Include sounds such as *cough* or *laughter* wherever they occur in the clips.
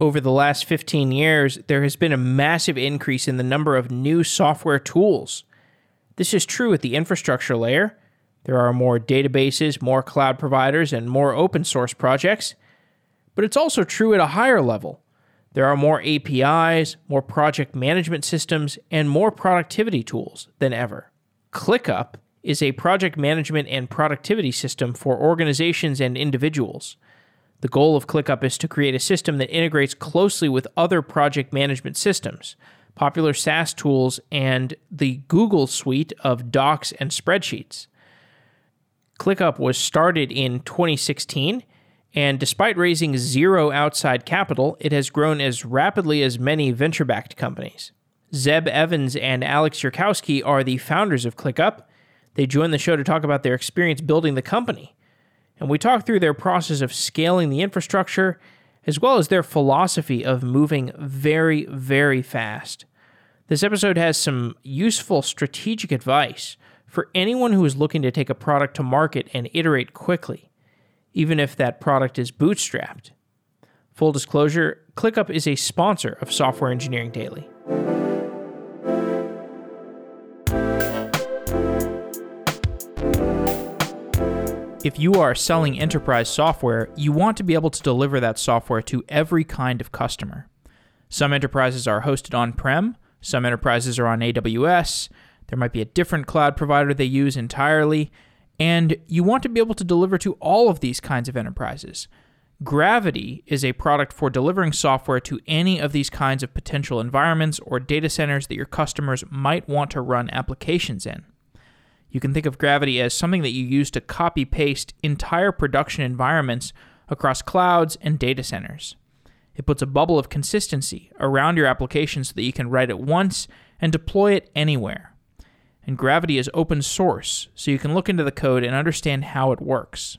over the last 15 years, there has been a massive increase in the number of new software tools. This is true at the infrastructure layer. There are more databases, more cloud providers, and more open source projects. But it's also true at a higher level. There are more APIs, more project management systems, and more productivity tools than ever. ClickUp is a project management and productivity system for organizations and individuals. The goal of ClickUp is to create a system that integrates closely with other project management systems, popular SaaS tools, and the Google suite of docs and spreadsheets. ClickUp was started in 2016, and despite raising zero outside capital, it has grown as rapidly as many venture backed companies. Zeb Evans and Alex Yurkowski are the founders of ClickUp. They joined the show to talk about their experience building the company and we talk through their process of scaling the infrastructure as well as their philosophy of moving very, very fast. This episode has some useful strategic advice for anyone who is looking to take a product to market and iterate quickly, even if that product is bootstrapped. Full disclosure ClickUp is a sponsor of Software Engineering Daily. If you are selling enterprise software, you want to be able to deliver that software to every kind of customer. Some enterprises are hosted on prem, some enterprises are on AWS, there might be a different cloud provider they use entirely, and you want to be able to deliver to all of these kinds of enterprises. Gravity is a product for delivering software to any of these kinds of potential environments or data centers that your customers might want to run applications in. You can think of Gravity as something that you use to copy paste entire production environments across clouds and data centers. It puts a bubble of consistency around your application so that you can write it once and deploy it anywhere. And Gravity is open source, so you can look into the code and understand how it works.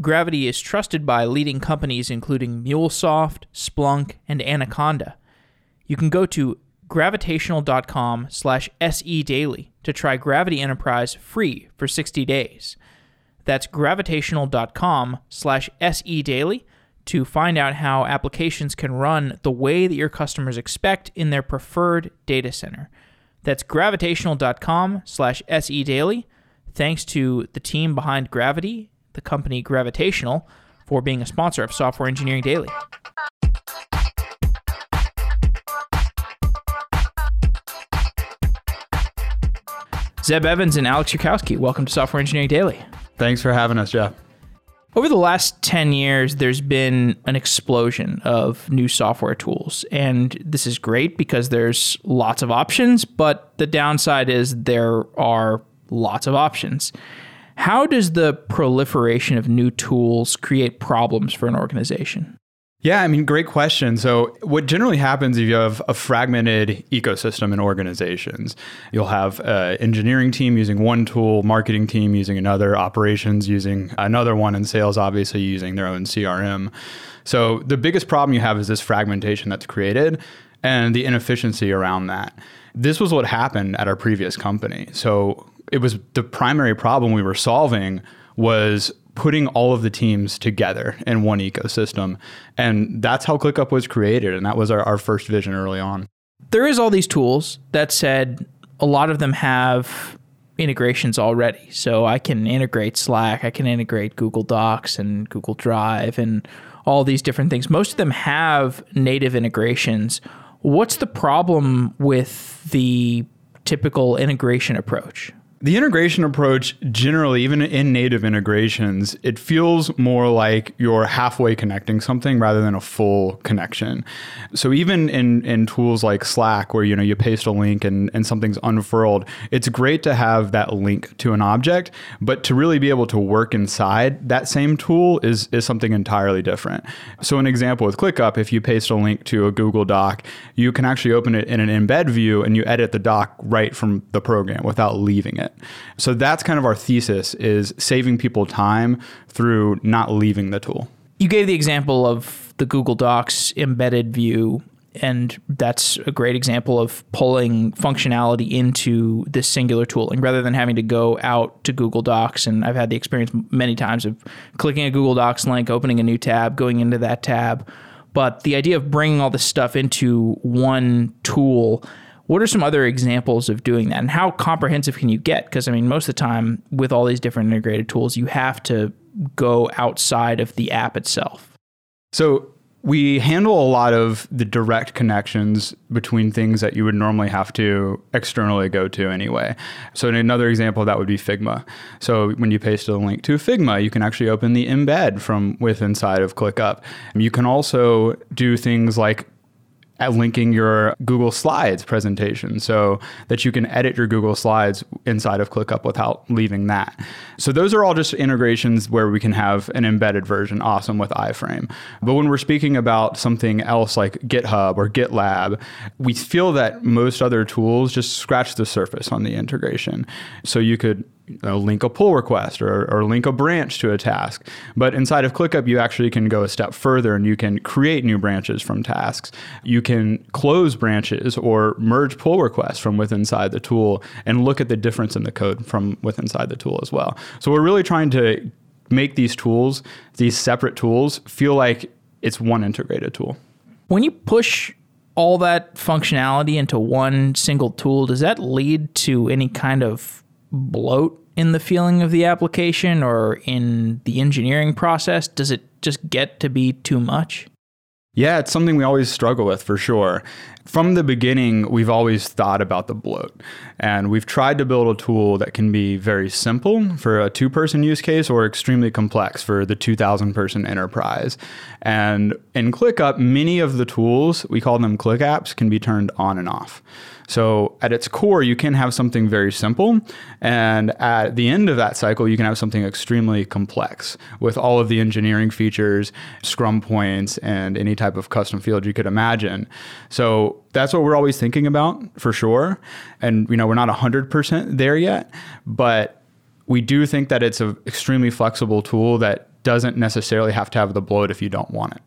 Gravity is trusted by leading companies including MuleSoft, Splunk, and Anaconda. You can go to gravitational.com slash sedaily to try Gravity Enterprise free for 60 days. That's gravitational.com slash sedaily to find out how applications can run the way that your customers expect in their preferred data center. That's gravitational.com slash sedaily. Thanks to the team behind Gravity, the company Gravitational, for being a sponsor of Software Engineering Daily. Zeb Evans and Alex Yurkowski, welcome to Software Engineering Daily. Thanks for having us, Jeff. Over the last 10 years, there's been an explosion of new software tools. And this is great because there's lots of options, but the downside is there are lots of options. How does the proliferation of new tools create problems for an organization? Yeah, I mean, great question. So, what generally happens if you have a fragmented ecosystem in organizations, you'll have an engineering team using one tool, marketing team using another, operations using another one, and sales obviously using their own CRM. So, the biggest problem you have is this fragmentation that's created and the inefficiency around that. This was what happened at our previous company. So, it was the primary problem we were solving was putting all of the teams together in one ecosystem. And that's how ClickUp was created. And that was our, our first vision early on. There is all these tools. That said, a lot of them have integrations already. So I can integrate Slack, I can integrate Google Docs and Google Drive and all these different things. Most of them have native integrations. What's the problem with the typical integration approach? The integration approach, generally, even in native integrations, it feels more like you're halfway connecting something rather than a full connection. So even in, in tools like Slack, where you know you paste a link and, and something's unfurled, it's great to have that link to an object, but to really be able to work inside that same tool is, is something entirely different. So an example with ClickUp, if you paste a link to a Google Doc, you can actually open it in an embed view and you edit the doc right from the program without leaving it. So that's kind of our thesis is saving people time through not leaving the tool. You gave the example of the Google Docs embedded view and that's a great example of pulling functionality into this singular tooling rather than having to go out to Google Docs. And I've had the experience many times of clicking a Google Docs link, opening a new tab, going into that tab, But the idea of bringing all this stuff into one tool, what are some other examples of doing that? And how comprehensive can you get? Because, I mean, most of the time with all these different integrated tools, you have to go outside of the app itself. So we handle a lot of the direct connections between things that you would normally have to externally go to anyway. So another example that would be Figma. So when you paste a link to Figma, you can actually open the embed from with inside of ClickUp. You can also do things like linking your Google Slides presentation so that you can edit your Google Slides inside of ClickUp without leaving that. So those are all just integrations where we can have an embedded version awesome with iframe. But when we're speaking about something else like GitHub or GitLab, we feel that most other tools just scratch the surface on the integration. So you could you know, link a pull request or, or link a branch to a task. But inside of ClickUp, you actually can go a step further and you can create new branches from tasks. You can close branches or merge pull requests from within inside the tool and look at the difference in the code from within inside the tool as well. So we're really trying to make these tools, these separate tools, feel like it's one integrated tool. When you push all that functionality into one single tool, does that lead to any kind of bloat in the feeling of the application or in the engineering process? Does it just get to be too much? Yeah, it's something we always struggle with for sure. From the beginning, we've always thought about the bloat. And we've tried to build a tool that can be very simple for a two person use case or extremely complex for the 2,000 person enterprise. And in ClickUp, many of the tools, we call them ClickApps, can be turned on and off. So at its core, you can have something very simple. And at the end of that cycle, you can have something extremely complex with all of the engineering features, scrum points, and any type of custom field you could imagine. So that's what we're always thinking about for sure. And, you know, we're not 100% there yet, but we do think that it's an extremely flexible tool that doesn't necessarily have to have the bloat if you don't want it.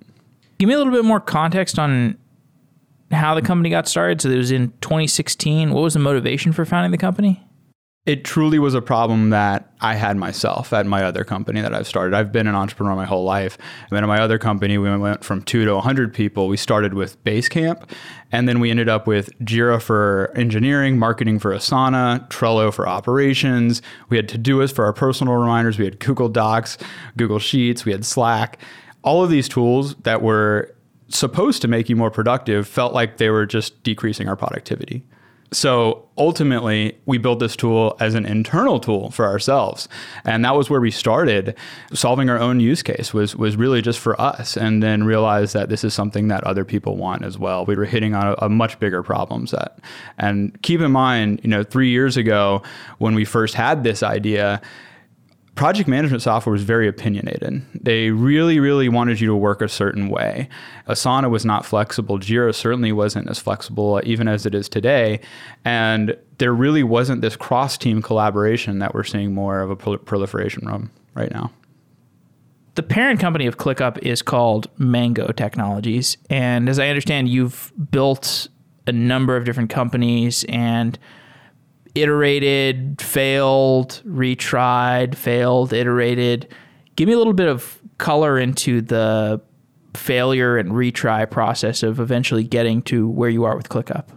Give me a little bit more context on how the company got started. So it was in 2016. What was the motivation for founding the company? It truly was a problem that I had myself at my other company that I've started. I've been an entrepreneur my whole life. And then at my other company, we went from two to 100 people. We started with Basecamp, and then we ended up with Jira for engineering, marketing for Asana, Trello for operations. We had Todoist for our personal reminders. We had Google Docs, Google Sheets, we had Slack. All of these tools that were supposed to make you more productive felt like they were just decreasing our productivity. So ultimately, we built this tool as an internal tool for ourselves, and that was where we started. Solving our own use case was was really just for us, and then realized that this is something that other people want as well. We were hitting on a, a much bigger problem set, and keep in mind, you know, three years ago when we first had this idea project management software was very opinionated. They really, really wanted you to work a certain way. Asana was not flexible. Jira certainly wasn't as flexible, uh, even as it is today. And there really wasn't this cross team collaboration that we're seeing more of a proliferation from right now. The parent company of ClickUp is called Mango Technologies. And as I understand, you've built a number of different companies and iterated, failed, retried, failed, iterated. Give me a little bit of color into the failure and retry process of eventually getting to where you are with ClickUp.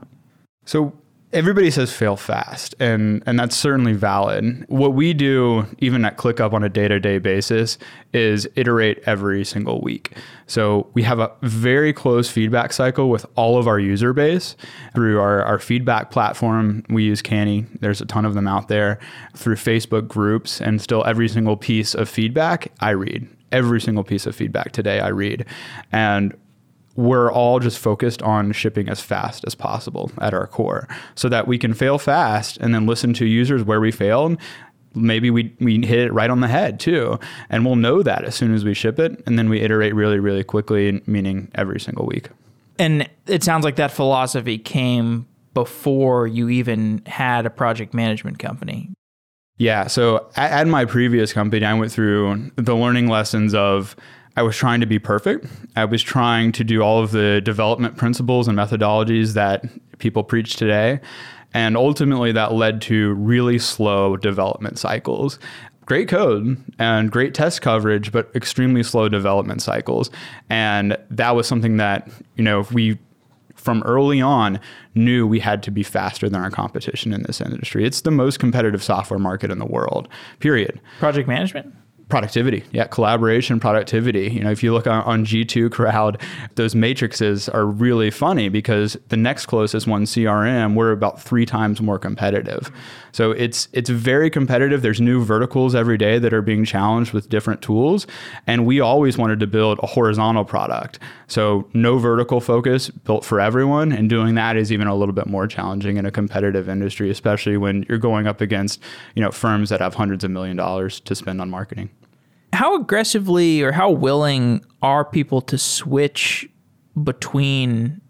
So everybody says fail fast and and that's certainly valid. What we do even at clickup on a day-to-day basis is iterate every single week. So we have a very close feedback cycle with all of our user base. Through our, our feedback platform we use canny. There's a ton of them out there. Through facebook groups and still every single piece of feedback i read. Every single piece of feedback today i read. And we're all just focused on shipping as fast as possible at our core so that we can fail fast and then listen to users where we failed maybe we, we hit it right on the head too. And we'll know that as soon as we ship it and then we iterate really really quickly meaning every single week. And it sounds like that philosophy came before you even had a project management company. Yeah. So at, at my previous company i went through the learning lessons of I was trying to be perfect. I was trying to do all of the development principles and methodologies that people preach today. And ultimately, that led to really slow development cycles. great code and great test coverage, but extremely slow development cycles. And that was something that, you know, if we from early on knew we had to be faster than our competition in this industry. It's the most competitive software market in the world, period. Project management? Productivity. Yeah collaboration productivity. You know if you look on, on, g2 crowd those matrices are really funny because the next closest one crm we're about three times more competitive. So it's it's very competitive. There's new verticals every day that are being challenged with different tools. And we always wanted to build a horizontal product. So no vertical focus built for everyone. And doing that is even a little bit more challenging in a competitive industry especially when you're going up against you know firms that have hundreds of million dollars to spend on marketing how aggressively or how willing are people to switch between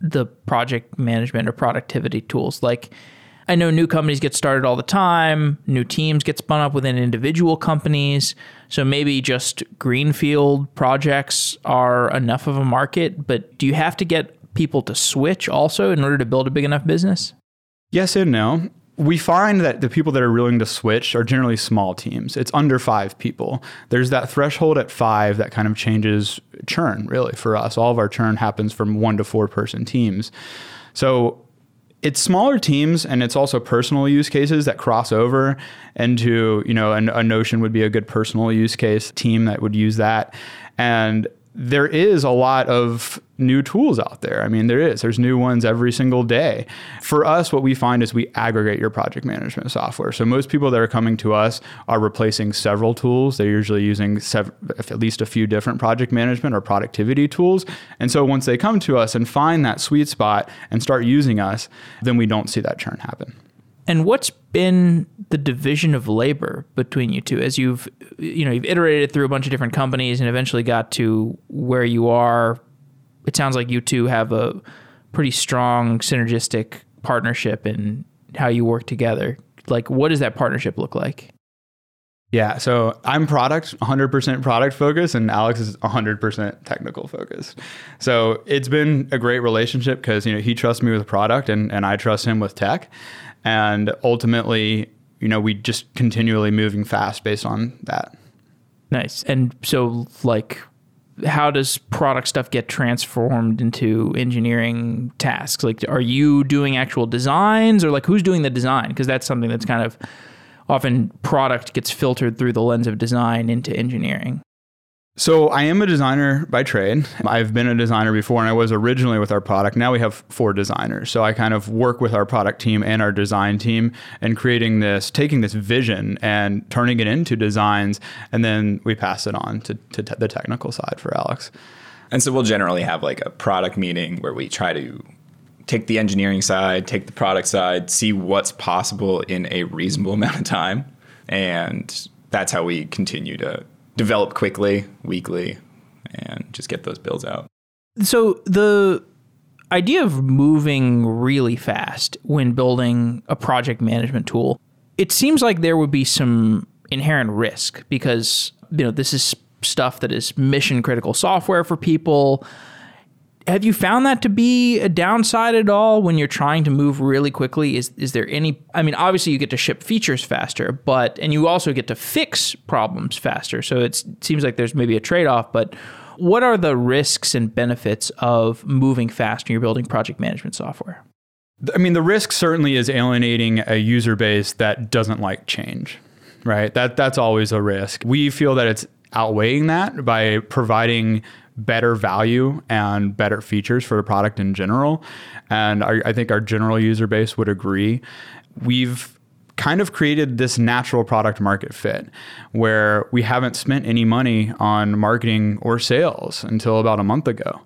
the project management or productivity tools? Like, I know new companies get started all the time, new teams get spun up within individual companies. So maybe just greenfield projects are enough of a market, but do you have to get people to switch also in order to build a big enough business? Yes and no we find that the people that are willing to switch are generally small teams. It's under five people. There's that threshold at five that kind of changes churn, really, for us. All of our churn happens from one to four person teams. So it's smaller teams and it's also personal use cases that cross over into, you know, a Notion would be a good personal use case team that would use that. And there is a lot of new tools out there. I mean, there is. There's new ones every single day. For us, what we find is we aggregate your project management software. So most people that are coming to us are replacing several tools. They're usually using sev- at least a few different project management or productivity tools. And so once they come to us and find that sweet spot and start using us, then we don't see that churn happen. And what's been the division of labor between you two as you've you know you've iterated through a bunch of different companies and eventually got to where you are? It sounds like you two have a pretty strong synergistic partnership in how you work together. Like, what does that partnership look like? Yeah, so I'm product, 100% product focused, and Alex is 100% technical focused. So it's been a great relationship because you know he trusts me with product, and and I trust him with tech and ultimately, you know, we just continually moving fast based on that. Nice. And so, like, how does product stuff get transformed into engineering tasks? Like, are you doing actual designs, or like, who's doing the design? Because that's something that's kind of often product gets filtered through the lens of design into engineering. So I am a designer by trade. I've been a designer before and I was originally with our product. Now we have four designers. So I kind of work with our product team and our design team and creating this, taking this vision and turning it into designs. And then we pass it on to, to te- the technical side for Alex. And so we'll generally have like a product meeting where we try to take the engineering side, take the product side, see what's possible in a reasonable *laughs* amount of time. And that's how we continue to develop quickly, weekly, and just get those builds out. So the idea of moving really fast when building a project management tool, it seems like there would be some inherent risk because you know this is stuff that is mission critical software for people have you found that to be a downside at all when you're trying to move really quickly? Is is there any I mean obviously you get to ship features faster, but and you also get to fix problems faster. So it seems like there's maybe a trade-off, but what are the risks and benefits of moving fast when you're building project management software? I mean, the risk certainly is alienating a user base that doesn't like change, right? That that's always a risk. We feel that it's outweighing that by providing better value and better features for the product in general. And our, I think our general user base would agree. We've kind of created this natural product market fit where we haven't spent any money on marketing or sales until about a month ago.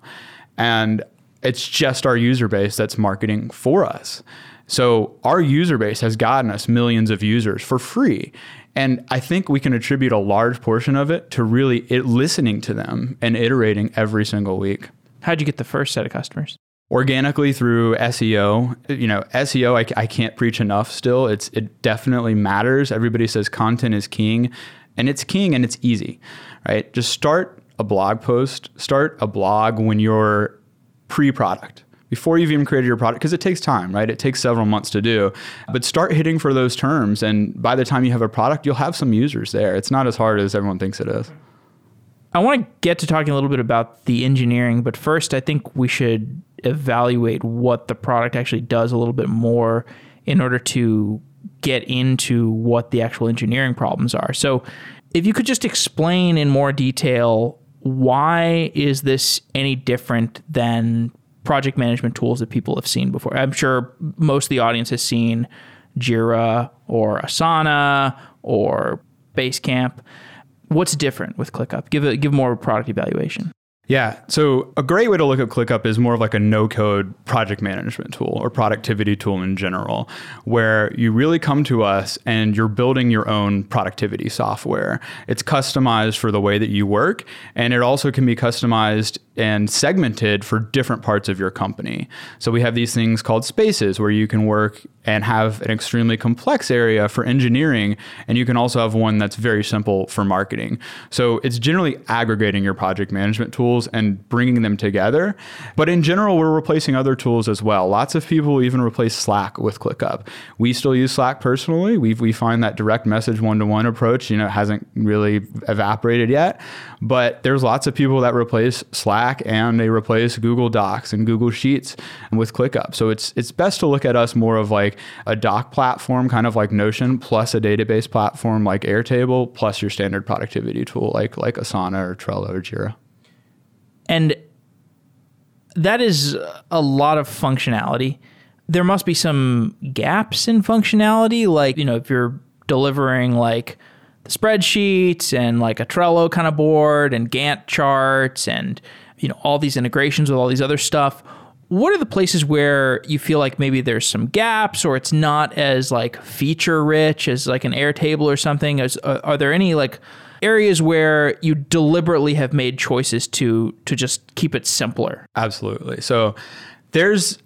And it's just our user base that's marketing for us. So our user base has gotten us millions of users for free. And I think we can attribute a large portion of it to really it listening to them and iterating every single week. How'd you get the first set of customers? Organically through SEO. You know, SEO, I, I can't preach enough still. It's, it definitely matters. Everybody says content is king, and it's king and it's easy, right? Just start a blog post, start a blog when you're pre product before you've even created your product because it takes time, right? It takes several months to do. But start hitting for those terms and by the time you have a product, you'll have some users there. It's not as hard as everyone thinks it is. I want to get to talking a little bit about the engineering, but first I think we should evaluate what the product actually does a little bit more in order to get into what the actual engineering problems are. So, if you could just explain in more detail why is this any different than project management tools that people have seen before? I'm sure most of the audience has seen Jira or Asana or Basecamp. What's different with ClickUp? Give a, give more of a product evaluation. Yeah. So a great way to look at ClickUp is more of like a no code project management tool or productivity tool in general, where you really come to us and you're building your own productivity software. It's customized for the way that you work, and it also can be customized and segmented for different parts of your company. So we have these things called spaces where you can work and have an extremely complex area for engineering, and you can also have one that's very simple for marketing. So it's generally aggregating your project management tools and bringing them together. But in general, we're replacing other tools as well. Lots of people even replace Slack with ClickUp. We still use Slack personally. We we find that direct message one to one approach, you know, hasn't really evaporated yet. But there's lots of people that replace Slack and they replace Google Docs and Google Sheets with ClickUp. So it's it's best to look at us more of like a doc platform, kind of like Notion, plus a database platform like Airtable, plus your standard productivity tool like like Asana or Trello or Jira. And that is a lot of functionality. There must be some gaps in functionality, like you know, if you're delivering like the spreadsheets and like a Trello kind of board and Gantt charts and you know all these integrations with all these other stuff what are the places where you feel like maybe there's some gaps or it's not as like feature rich as like an airtable or something as, uh, are there any like areas where you deliberately have made choices to to just keep it simpler. Absolutely. So there's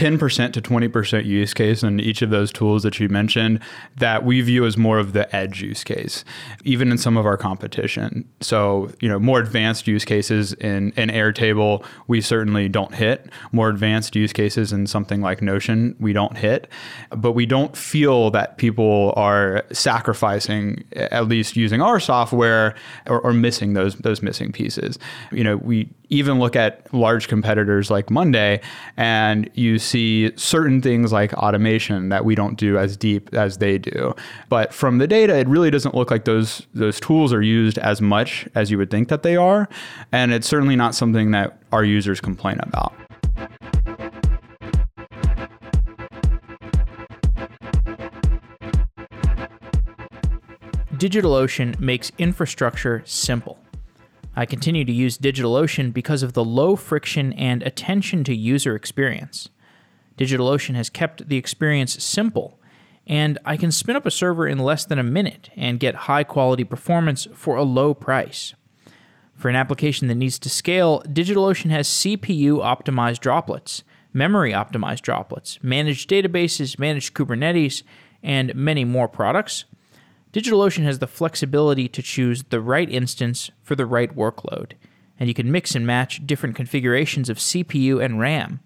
10% to 20% use case in each of those tools that you mentioned that we view as more of the edge use case, even in some of our competition. So, you know, more advanced use cases in, in Airtable, we certainly don't hit. More advanced use cases in something like Notion, we don't hit. But we don't feel that people are sacrificing, at least using our software, or, or missing those, those missing pieces. You know, we even look at large competitors like Monday and you see certain things like automation that we don't do as deep as they do. But from the data, it really doesn't look like those those tools are used as much as you would think that they are. And it's certainly not something that our users complain about. DigitalOcean makes infrastructure simple. I continue to use DigitalOcean because of the low friction and attention to user experience. DigitalOcean has kept the experience simple, and I can spin up a server in less than a minute and get high quality performance for a low price. For an application that needs to scale, DigitalOcean has CPU optimized droplets, memory optimized droplets, managed databases, managed Kubernetes, and many more products DigitalOcean has the flexibility to choose the right instance for the right workload, and you can mix and match different configurations of CPU and RAM.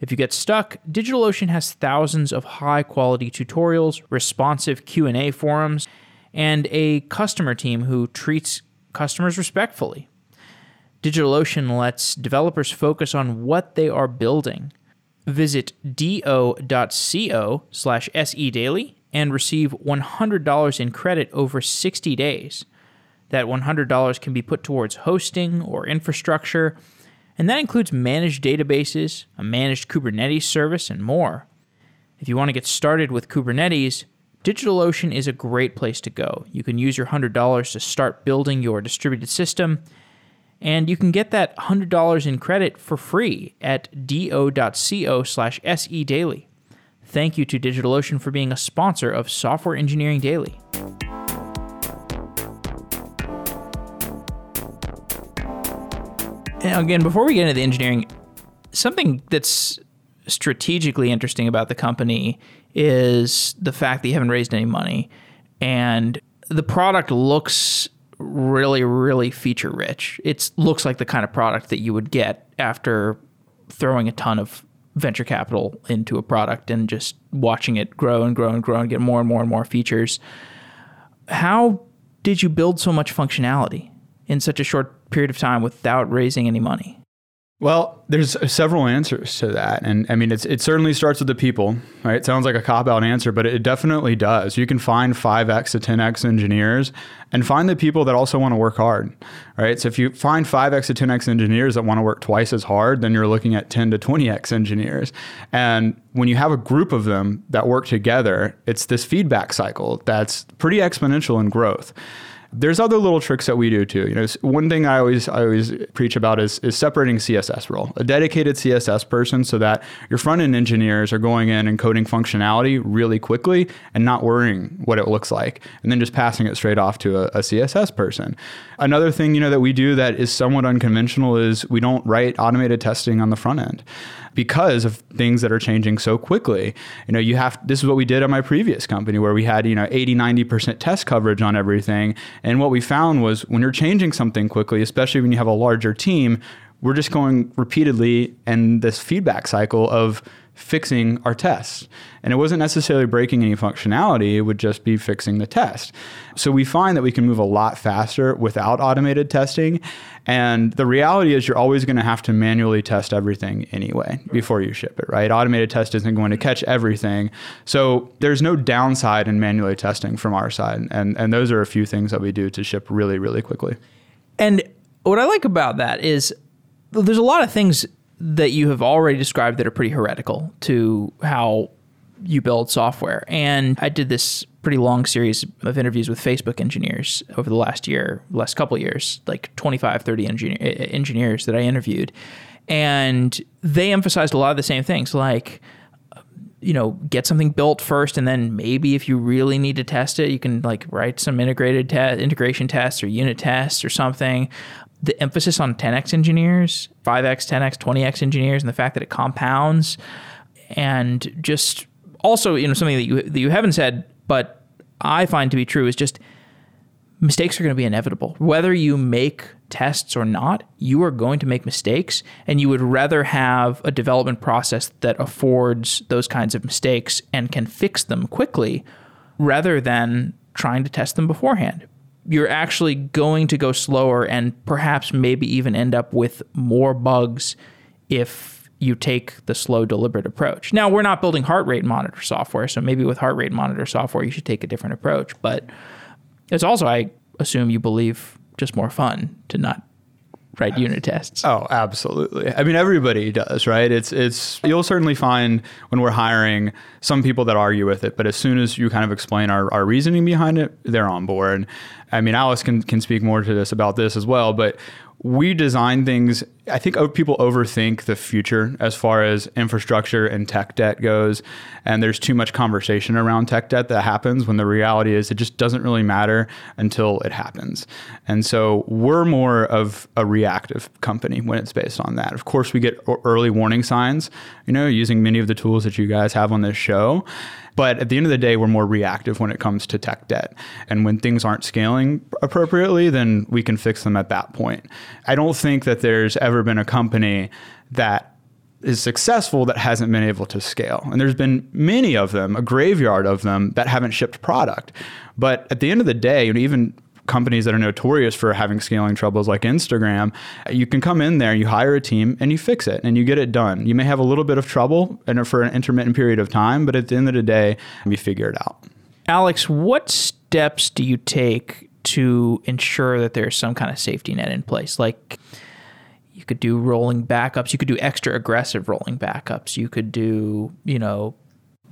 If you get stuck, DigitalOcean has thousands of high-quality tutorials, responsive Q&A forums, and a customer team who treats customers respectfully. DigitalOcean lets developers focus on what they are building. Visit do.co slash sedaily and receive $100 in credit over 60 days. That $100 can be put towards hosting or infrastructure, and that includes managed databases, a managed Kubernetes service, and more. If you want to get started with Kubernetes, DigitalOcean is a great place to go. You can use your $100 to start building your distributed system, and you can get that $100 in credit for free at do.co slash sedaily. Thank you to DigitalOcean for being a sponsor of Software Engineering Daily. And again, before we get into the engineering, something that's strategically interesting about the company is the fact that you haven't raised any money and the product looks really really feature rich it looks like the kind of product that you would get after throwing a ton of venture capital into a product and just watching it grow and grow and grow and get more and more and more features. How did you build so much functionality in such a short period of time without raising any money? Well, there's several answers to that. And I mean, it certainly starts with the people, right? It sounds like a cop out answer, but it definitely does. You can find 5x to 10x engineers and find the people that also want to work hard, right? So if you find 5x to 10x engineers that want to work twice as hard, then you're looking at 10 to 20x engineers. And when you have a group of them that work together, it's this feedback cycle that's pretty exponential in growth. There's other little tricks that we do too. You know, one thing I always I always preach about is is separating CSS role, a dedicated CSS person, so that your front end engineers are going in and coding functionality really quickly and not worrying what it looks like, and then just passing it straight off to a, a CSS person. Another thing you know that we do that is somewhat unconventional is we don't write automated testing on the front end because of things that are changing so quickly. You know, you have this is what we did at my previous company where we had, you know, 80, 90% test coverage on everything. And what we found was when you're changing something quickly, especially when you have a larger team, we're just going repeatedly and this feedback cycle of fixing our tests. And it wasn't necessarily breaking any functionality, it would just be fixing the test. So we find that we can move a lot faster without automated testing. And the reality is, you're always going to have to manually test everything anyway before you ship it, right? Automated test isn't going to catch everything. So there's no downside in manually testing from our side. And, and those are a few things that we do to ship really, really quickly. And what I like about that is there's a lot of things that you have already described that are pretty heretical to how you build software. And I did this pretty long series of interviews with Facebook engineers over the last year, last couple years, like 25, 30 engineer, engineers that I interviewed. And they emphasized a lot of the same things like, uh, you know, get something built first, and then maybe if you really need to test it, you can like write some integrated te- integration tests or unit tests or something the emphasis on 10x engineers, 5x, 10x, 20x engineers, and the fact that it compounds, and just also you know something that you that you haven't said, but I find to be true is just mistakes are going to be inevitable. Whether you make tests or not, you are going to make mistakes, and you would rather have a development process that affords those kinds of mistakes and can fix them quickly, rather than trying to test them beforehand you're actually going to go slower and perhaps maybe even end up with more bugs if you take the slow, deliberate approach. Now, we're not building heart rate monitor software, so maybe with heart rate monitor software, you should take a different approach. But it's also, I assume you believe, just more fun to not write unit tests. Oh, absolutely. I mean, everybody does, right? It's it's you'll certainly find when we're hiring some people that argue with it, but as soon as you kind of explain our, our reasoning behind it, they're on board. I mean, Alex can can speak more to this about this as well, but we design things. I think people overthink the future as far as infrastructure and tech debt goes. And there's too much conversation around tech debt that happens when the reality is it just doesn't really matter until it happens. And so we're more of a reactive company when it's based on that. Of course, we get early warning signs, you know, using many of the tools that you guys have on this show. But at the end of the day, we're more reactive when it comes to tech debt. And when things aren't scaling appropriately, then we can fix them at that point. I don't think that there's ever been a company that is successful that hasn't been able to scale. And there's been many of them, a graveyard of them that haven't shipped product. But at the end of the day, even companies that are notorious for having scaling troubles like Instagram, you can come in there, you hire a team, and you fix it and you get it done. You may have a little bit of trouble and for an intermittent period of time, but at the end of the day, you figure it out. Alex, what steps do you take to ensure that there's some kind of safety net in place? Like you could do rolling backups, you could do extra aggressive rolling backups, you could do, you know,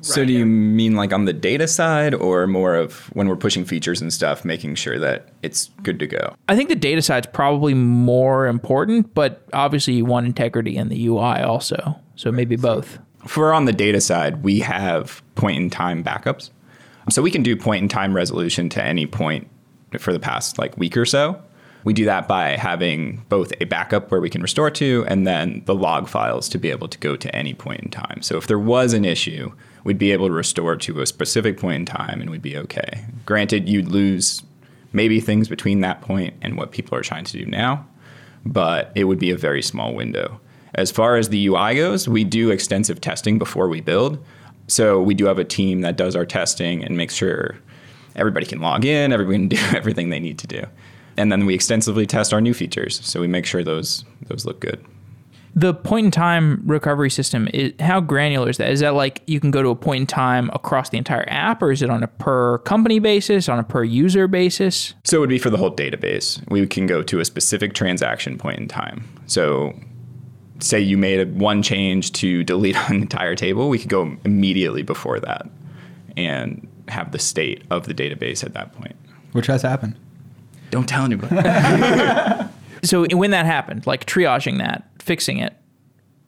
so do you mean like on the data side or more of when we're pushing features and stuff, making sure that it's good to go? I think the data side's probably more important, but obviously you want integrity in the UI also. So maybe both. For on the data side, we have point in time backups. So we can do point in time resolution to any point for the past like week or so. We do that by having both a backup where we can restore to and then the log files to be able to go to any point in time. So if there was an issue, we'd be able to restore to a specific point in time and we'd be okay. Granted, you'd lose maybe things between that point and what people are trying to do now, but it would be a very small window. As far as the UI goes, we do extensive testing before we build. So we do have a team that does our testing and makes sure everybody can log in, everybody can *laughs* do everything they need to do. And then we extensively test our new features. So we make sure those those look good. The point in time recovery system, is, how granular is that? Is that like you can go to a point in time across the entire app, or is it on a per company basis, on a per user basis? So it would be for the whole database. We can go to a specific transaction point in time. So say you made a, one change to delete *laughs* an entire table, we could go immediately before that and have the state of the database at that point. Which has happened. Don't tell anybody. *laughs* *laughs* So when that happened, like triaging that, fixing it,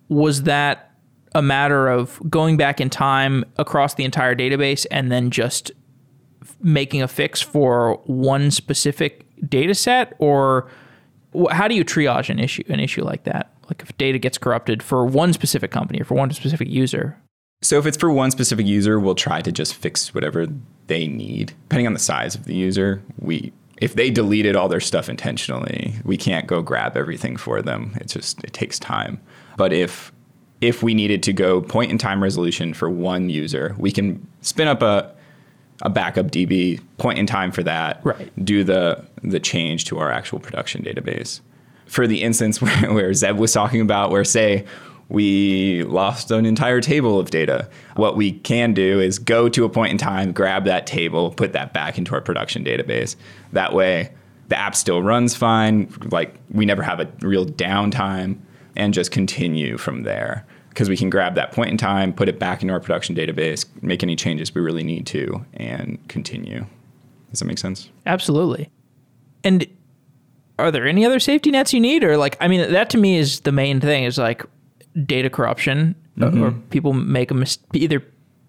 was that a matter of going back in time across the entire database and then just making a fix for one specific data set? Or how do you triage an issue an issue like that? Like if data gets corrupted for one specific company or for one specific user? So if it's for one specific user, we'll try to just fix whatever they need. Depending on the size of the user, we if they deleted all their stuff intentionally, we can't go grab everything for them. It just it takes time. But if if we needed to go point in time resolution for one user, we can spin up a a backup DB point in time for that. Right. Do the the change to our actual production database. For the instance *laughs* where, where Zeb was talking about, where say we lost an entire table of data, what we can do is go to a point in time, grab that table, put that back into our production database. That way, the app still runs fine. Like we never have a real downtime, and just continue from there because we can grab that point in time, put it back into our production database, make any changes we really need to, and continue. Does that make sense? Absolutely. And are there any other safety nets you need, or like, I mean, that to me is the main thing. Is like data corruption, uh, or people make a mis- either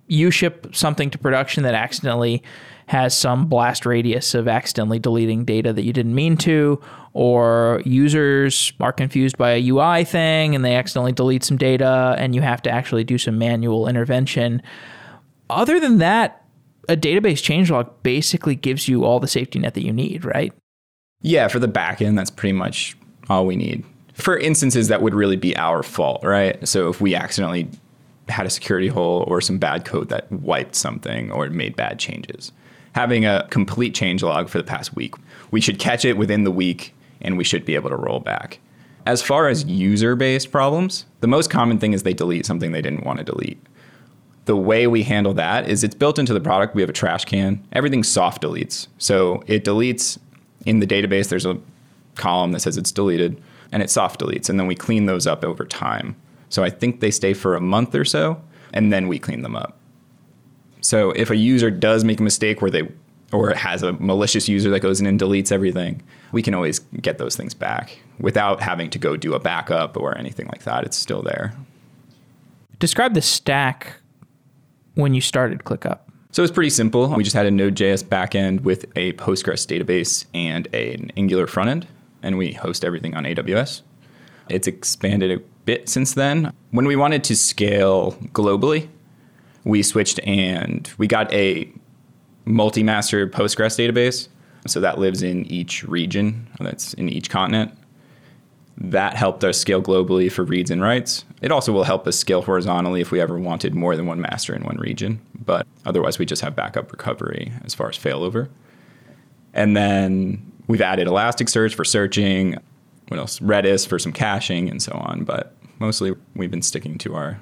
you ship something to production that accidentally has some blast radius of accidentally deleting data that you didn't mean to, or users are confused by a UI thing and they accidentally delete some data, and you have to actually do some manual intervention. Other than that, a database changelog basically gives you all the safety net that you need, right? Yeah, for the backend, that's pretty much all we need. For instances that would really be our fault, right? So if we accidentally had a security hole or some bad code that wiped something or made bad changes, having a complete change log for the past week, we should catch it within the week and we should be able to roll back. As far as user based problems, the most common thing is they delete something they didn't want to delete. The way we handle that is it's built into the product. We have a trash can. Everything soft deletes. So it deletes in the database, there's a column that says it's deleted and it soft deletes. And then we clean those up over time. So I think they stay for a month or so and then we clean them up. So if a user does make a mistake where they or it has a malicious user that goes in and deletes everything, we can always get those things back without having to go do a backup or anything like that. It's still there. Describe the stack when you started ClickUp. So it's pretty simple. We just had a Node.js backend with a Postgres database and an Angular front end, and we host everything on AWS. It's expanded a bit since then. When we wanted to scale globally, we switched and we got a multi-master Postgres database. So that lives in each region, that's in each continent. That helped us scale globally for reads and writes. It also will help us scale horizontally if we ever wanted more than one master in one region. But otherwise, we just have backup recovery as far as failover. And then we've added Elasticsearch for searching. What else? Redis for some caching and so on. But mostly, we've been sticking to our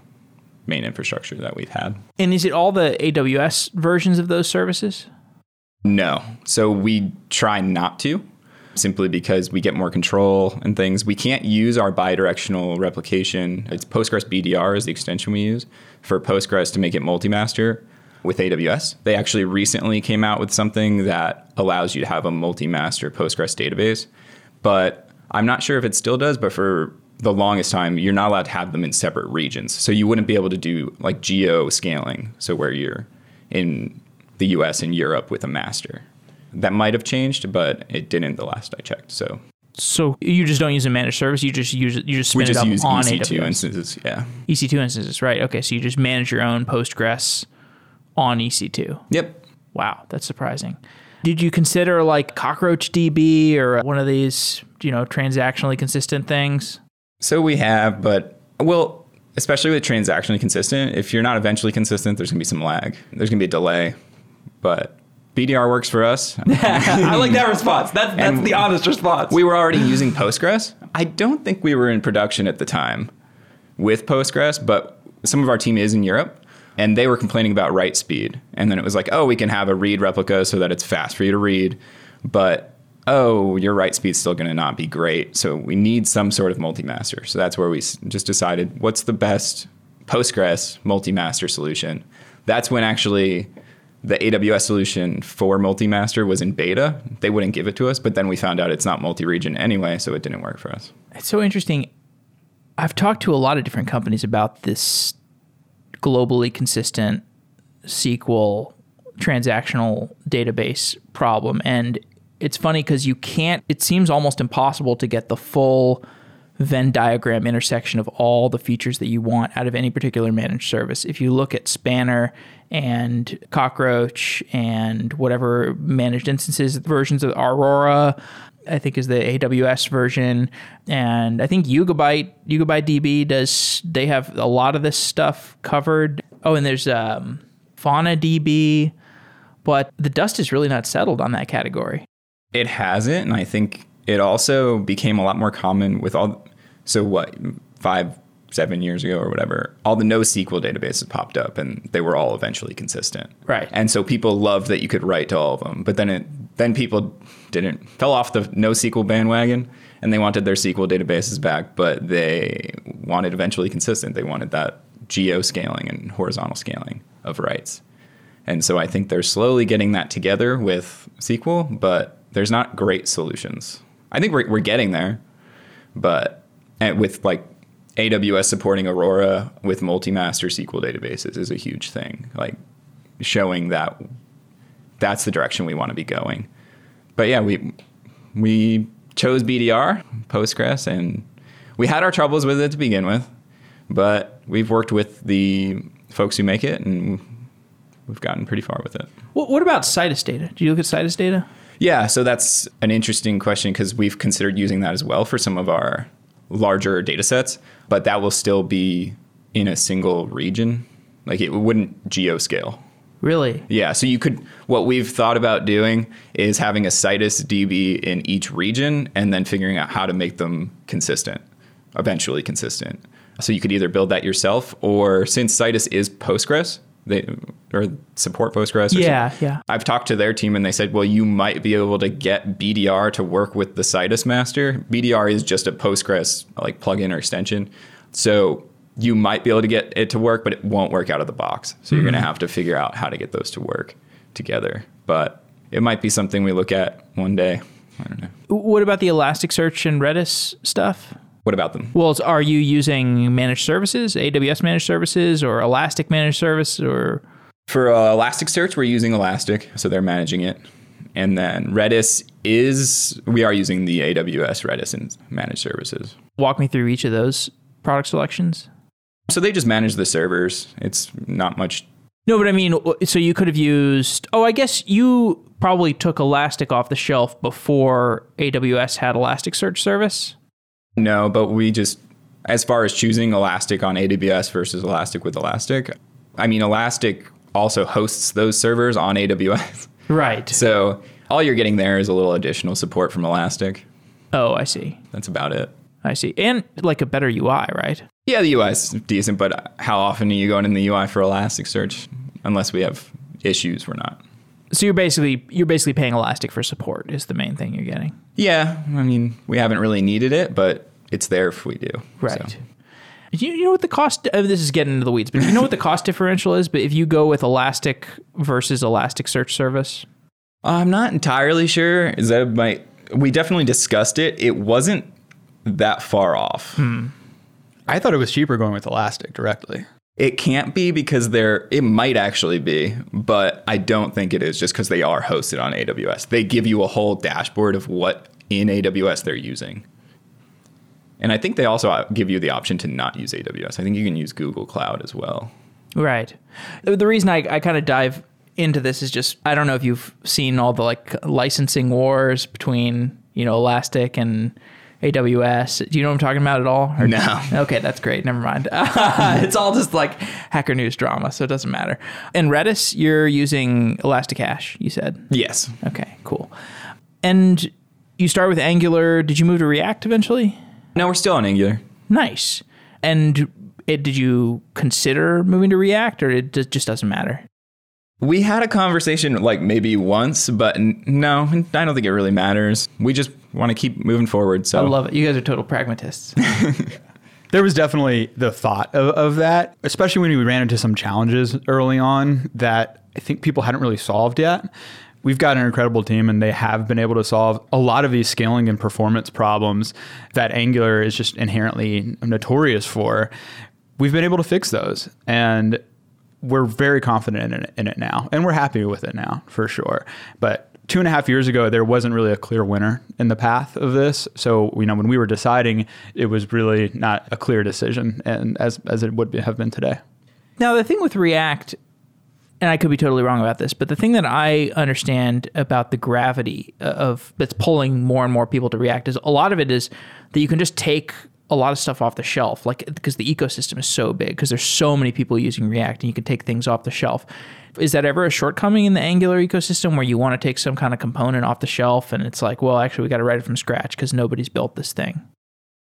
main infrastructure that we've had. And is it all the AWS versions of those services? No. So we try not to simply because we get more control and things. We can't use our bidirectional replication. It's Postgres BDR is the extension we use for Postgres to make it multi-master with AWS. They actually recently came out with something that allows you to have a multi-master Postgres database, but I'm not sure if it still does, but for the longest time, you're not allowed to have them in separate regions. So you wouldn't be able to do like geo scaling. So where you're in the US and Europe with a master. That might have changed, but it didn't the last I checked. So So you just don't use a managed service. You just use. You just spin just it up use on EC2 AWS. instances. Yeah. EC2 instances, right? Okay, so you just manage your own Postgres on EC2. Yep. Wow, that's surprising. Did you consider like Cockroach DB or one of these, you know, transactionally consistent things? So we have, but Well, especially with transactionally consistent, if you're not eventually consistent, there's going to be some lag. There's going to be a delay. But BDR works for us. *laughs* I like that response. That's that's And the honest response. we were already using Postgres. I don't think we were in production at the time with Postgres, but some of our team is in Europe. And they were complaining about write speed. And then it was like, oh, we can have a read replica so that it's fast for you to read. But oh, your write speed's still going to not be great. So we need some sort of multi-master. So that's where we just decided what's the best Postgres multi-master solution. That's when actually the AWS solution for multi-master was in beta. They wouldn't give it to us, but then we found out it's not multi-region anyway, so it didn't work for us. It's so interesting. I've talked to a lot of different companies about this globally consistent SQL transactional database problem. And it's funny because you can't, it seems almost impossible to get the full Venn diagram intersection of all the features that you want out of any particular managed service. If you look at Spanner and Cockroach and whatever managed instances versions of Aurora, I think is the AWS version, and I think Yugabyte Yugabyte DB does. They have a lot of this stuff covered. Oh, and there's um, Fauna DB, but the dust is really not settled on that category. It hasn't, and I think it also became a lot more common with all. So what, five, seven years ago or whatever, all the NoSQL databases popped up, and they were all eventually consistent. Right. And so people loved that you could write to all of them, but then it then people didn't fell off the NoSQL bandwagon, and they wanted their SQL databases back, but they wanted eventually consistent. They wanted that geo scaling and horizontal scaling of writes. And so I think they're slowly getting that together with SQL, but there's not great solutions. I think we're, we're getting there, but with like AWS supporting Aurora with multi-master SQL databases is a huge thing. Like showing that that's the direction we want to be going. But yeah, we we chose BDR, Postgres, and we had our troubles with it to begin with, but we've worked with the folks who make it, and we've gotten pretty far with it. What, what about Citus data? Do you look at Citus data? Yeah, so that's an interesting question because we've considered using that as well for some of our larger data sets, but that will still be in a single region. Like it wouldn't geoscale. Really? Yeah, so you could what we've thought about doing is having a Citus DB in each region and then figuring out how to make them consistent, eventually consistent. So you could either build that yourself or since Citus is Postgres, they or support Postgres. Or Yeah, something, yeah. I've talked to their team and they said, well, you might be able to get BDR to work with the Citus master. BDR is just a Postgres like plugin or extension. So you might be able to get it to work, but it won't work out of the box. So you're going to have to figure out how to get those to work together. But it might be something we look at one day. I don't know. What about the Elasticsearch and Redis stuff? What about them? Well, are you using managed services, AWS managed services, or Elastic managed service, or For uh, Elasticsearch, we're using Elastic, so they're managing it. And then Redis is, we are using the AWS Redis and managed services. walk me through each of those product selections? So they just manage the servers. It's not much. No, but I mean, so you could have used. Oh, I guess you probably took Elastic off the shelf before AWS had Elasticsearch service. No, but we just, as far as choosing Elastic on AWS versus Elastic with Elastic, I mean, Elastic also hosts those servers on AWS. *laughs* Right. So all you're getting there is a little additional support from Elastic. Oh, I see. That's about it. I see. And like a better UI, right? Yeah, the UI is decent, but how often are you going in the UI for Elasticsearch? Unless we have issues, we're not. So you're basically you're basically paying Elastic for support is the main thing you're getting. Yeah, I mean, we haven't really needed it, but it's there if we do. Right. So, Do you, you know what the cost? Uh, this is getting into the weeds, but do you know what the *laughs* cost differential is? But if you go with Elastic versus Elasticsearch service, I'm not entirely sure. Is that might we definitely discussed it. It wasn't that far off. Hmm. I thought it was cheaper going with Elastic directly. It can't be because they're it might actually be, but I don't think it is just because they are hosted on AWS. They give you a whole dashboard of what in AWS they're using. And I think they also uh, give you the option to not use AWS. I think you can use Google Cloud as well. right? The the reason I, I kind of dive into this is just I don't know if you've seen all the like licensing wars between you know Elastic and AWS. Do you know what I'm talking about at all? Or- No. *laughs* Okay, that's great. Never mind. *laughs* it's all just like Hacker News drama, so it doesn't matter. In Redis, you're using Elasticache, you said. Yes. Okay, cool. And you start with Angular. Did you move to React eventually? No, we're still on Angular. Nice. And it, did you consider moving to React, or it just just doesn't matter? We had a conversation like maybe once, but no, I don't think it really matters. We just want to keep moving forward. So I love it. You guys are total pragmatists. *laughs* There was definitely the thought of, of that, especially when we ran into some challenges early on that I think people hadn't really solved yet. We've got an incredible team and they have been able to solve a lot of these scaling and performance problems that Angular is just inherently notorious for. We've been able to fix those and we're very confident in it, in it now and we're happy with it now for sure. But two and a half years ago, there wasn't really a clear winner in the path of this. So, you know, when we were deciding, it was really not a clear decision and as, as it would be, have been today. Now, the thing with React, and I could be totally wrong about this, but the thing that I understand about the gravity of that's pulling more and more people to React is a lot of it is that you can just take a lot of stuff off the shelf, like because the ecosystem is so big, because there's so many people using React, and you can take things off the shelf. Is that ever a shortcoming in the Angular ecosystem where you want to take some kind of component off the shelf, and it's like, well, actually, we got to write it from scratch because nobody's built this thing?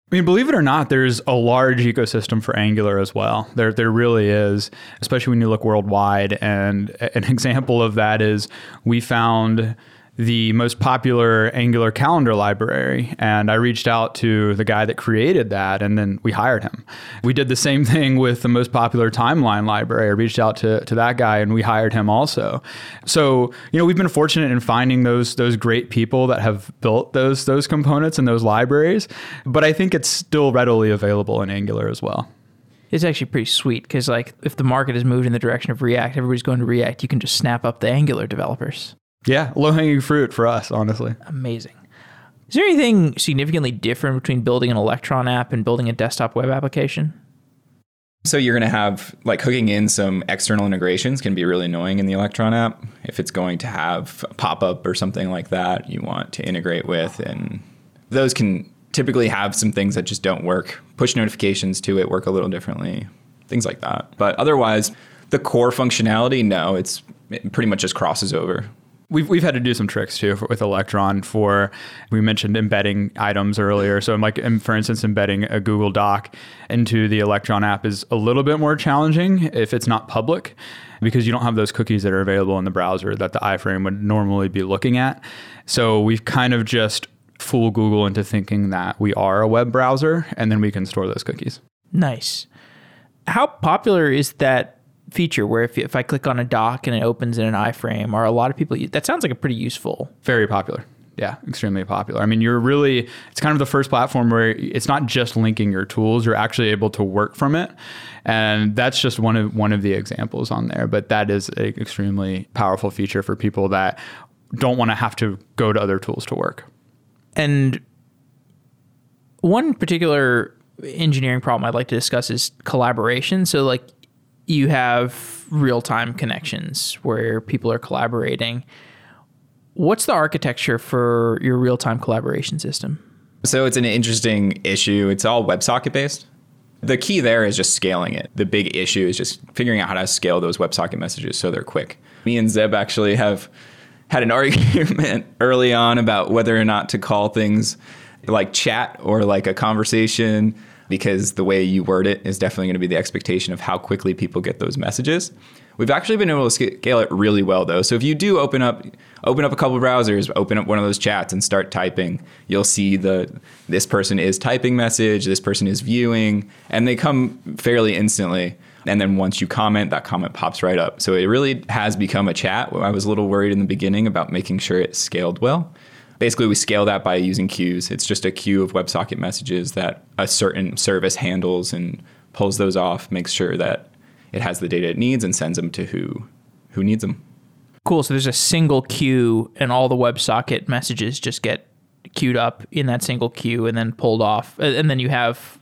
I mean, believe it or not, there's a large ecosystem for Angular as well. There, there really is, especially when you look worldwide. And an *laughs* example of that is we found the most popular Angular calendar library. And I reached out to the guy that created that, and then we hired him. We did the same *laughs* thing with the most popular timeline library. I reached out to, to that guy, and we hired him also. So, you know, we've been fortunate in finding those those great people that have built those those components and those libraries. But I think it's still readily available in Angular as well. It's actually pretty sweet because, like, if the market has moved in the direction of React, everybody's going to React. You can just snap up the Angular developers. Yeah, low hanging fruit for us, honestly. Amazing. Is there anything significantly different between building an Electron app and building a desktop web application? So you're going to have like hooking in some external integrations can be really annoying in the Electron app. If it's going to have a pop-up or something like that you want to integrate with and those can typically have some things that just don't work. Push notifications to it work a little differently. Things like that. But otherwise, the core functionality, no, it's it pretty much just crosses over. We've, we've had to do some tricks too for, with Electron for, we mentioned embedding items earlier. So, like, for instance, embedding a Google Doc into the Electron app is a little bit more challenging if it's not public because you don't have those cookies that are available in the browser that the iframe would normally be looking at. So, we've kind of just fool Google into thinking that we are a web browser and then we can store those cookies. Nice. How popular is that feature where if, if I click on a doc and it opens in an iframe, or a lot of people, that sounds like a pretty useful. Very popular. Yeah, extremely popular. I mean, you're really, it's kind of the first platform where it's not just linking your tools, you're actually able to work from it. And that's just one of one of the examples on there, but that is an extremely powerful feature for people that don't want to have to go to other tools to work. And one particular engineering problem I'd like to discuss is collaboration. So, like, you have real time connections where people are collaborating. What's the architecture for your real time collaboration system? So it's an interesting issue. It's all WebSocket based. The key there is just scaling it. The big issue is just figuring out how to scale those WebSocket messages so they're quick. Me and Zeb actually have had an *laughs* argument early on about whether or not to call things like chat or like a conversation because the way you word it is definitely going to be the expectation of how quickly people get those messages. We've actually been able to scale it really well though. So if you do open up open up a couple browsers, open up one of those chats and start typing, you'll see the this person is typing message, this person is viewing, and they come fairly instantly. And then once you comment, that comment pops right up. So it really has become a chat. I was a little worried in the beginning about making sure it scaled well. Basically, we scale that by using queues. It's just a queue of WebSocket messages that a certain service handles and pulls those off, makes sure that it has the data it needs, and sends them to who who needs them. Cool. So there's a single queue, and all the WebSocket messages just get queued up in that single queue and then pulled off. And then you have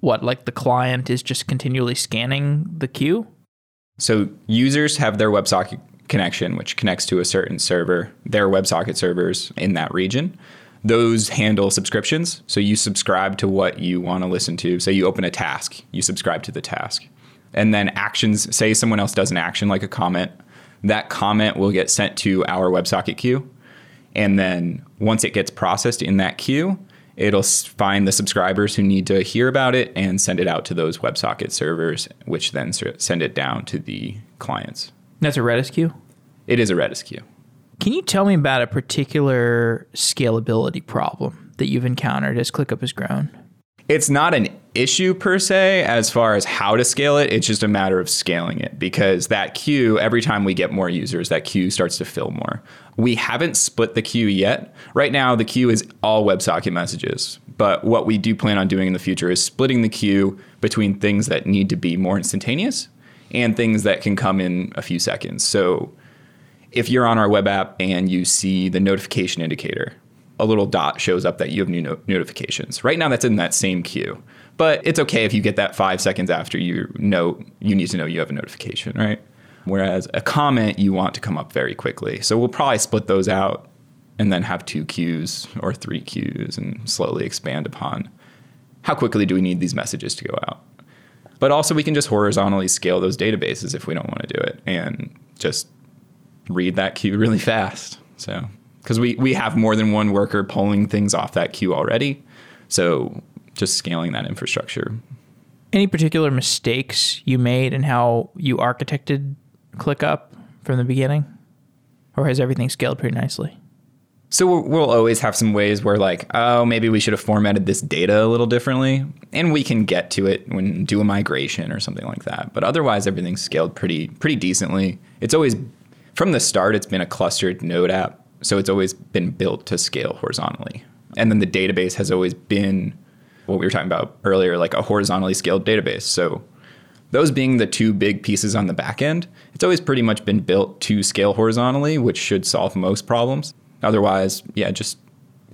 what, like the client is just continually scanning the queue? So users have their WebSocket connection, which connects to a certain server, their WebSocket servers in that region. those handle subscriptions. So you subscribe to what you want to listen to. Say you open a task, you subscribe to the task. And then actions, say someone else does an action like a comment, that comment will get sent to our WebSocket queue. And then once it gets processed in that queue, it'll find the subscribers who need to hear about it and send it out to those WebSocket servers, which then send it down to the clients. That's a Redis queue? It is a Redis queue. Can you tell me about a particular scalability problem that you've encountered as ClickUp has grown? It's not an issue per se as far as how to scale it. It's just a matter of scaling it because that queue, every time we get more users, that queue starts to fill more. We haven't split the queue yet. Right now, the queue is all WebSocket messages. But what we do plan on doing in the future is splitting the queue between things that need to be more instantaneous and things that can come in a few seconds. So if you're on our web app and you see the notification indicator, a little dot shows up that you have new no- notifications. Right now, that's in that same queue. But it's okay if you get that five seconds after you know you need to know you have a notification, right? Whereas a comment you want to come up very quickly. So we'll probably split those out and then have two queues or three queues and slowly expand upon how quickly do we need these messages to go out. But also we can just horizontally scale those databases if we don't want to do it and just read that queue *laughs* really fast. So because we, we have more than one worker pulling things off that queue already. So just scaling that infrastructure. Any particular mistakes you made in how you architected ClickUp from the beginning? Or has everything scaled pretty nicely? So we'll always have some ways where like, oh, maybe we should have formatted this data a little differently, and we can get to it when do a migration or something like that. But otherwise, everything's scaled pretty pretty decently. It's always from the start. It's been a clustered Node app, so it's always been built to scale horizontally. And then the database has always been what we were talking about earlier, like a horizontally scaled database. So those being the two big pieces on the back end, it's always pretty much been built to scale horizontally, which should solve most problems. Otherwise, yeah, just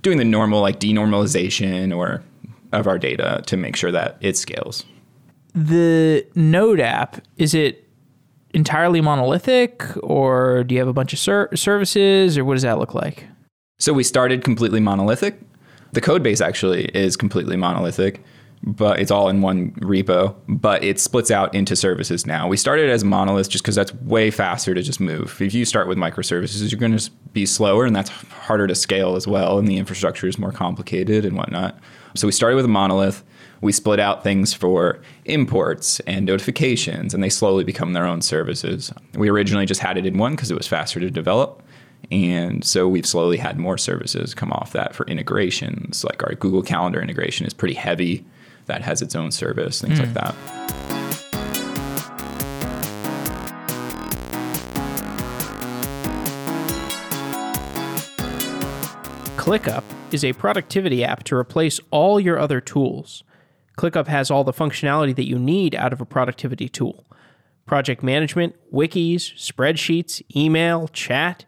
doing the normal like denormalization or of our data to make sure that it scales. The Node app, is it entirely monolithic or do you have a bunch of ser- services or what does that look like? So we started completely monolithic the code base actually is completely monolithic, but it's all in one repo, but it splits out into services now. We started as monolith just because that's way faster to just move. If you start with microservices, you're going to be slower and that's harder to scale as well, and the infrastructure is more complicated and whatnot. So we started with a monolith. We split out things for imports and notifications, and they slowly become their own services. We originally just had it in one because it was faster to develop. And so we've slowly had more services come off that for integrations. Like our Google Calendar integration is pretty heavy, that has its own service, things mm. like that. ClickUp is a productivity app to replace all your other tools. ClickUp has all the functionality that you need out of a productivity tool project management, wikis, spreadsheets, email, chat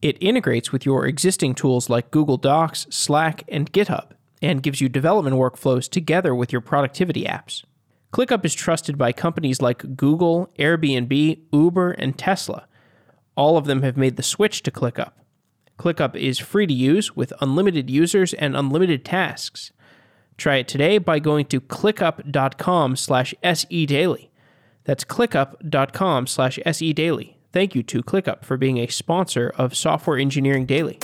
it integrates with your existing tools like Google Docs, Slack, and GitHub, and gives you development workflows together with your productivity apps. ClickUp is trusted by companies like Google, Airbnb, Uber, and Tesla. All of them have made the switch to ClickUp. ClickUp is free to use with unlimited users and unlimited tasks. Try it today by going to clickup.com slash sedaily. That's clickup.com slash sedaily. Thank you to ClickUp for being a sponsor of Software Engineering Daily.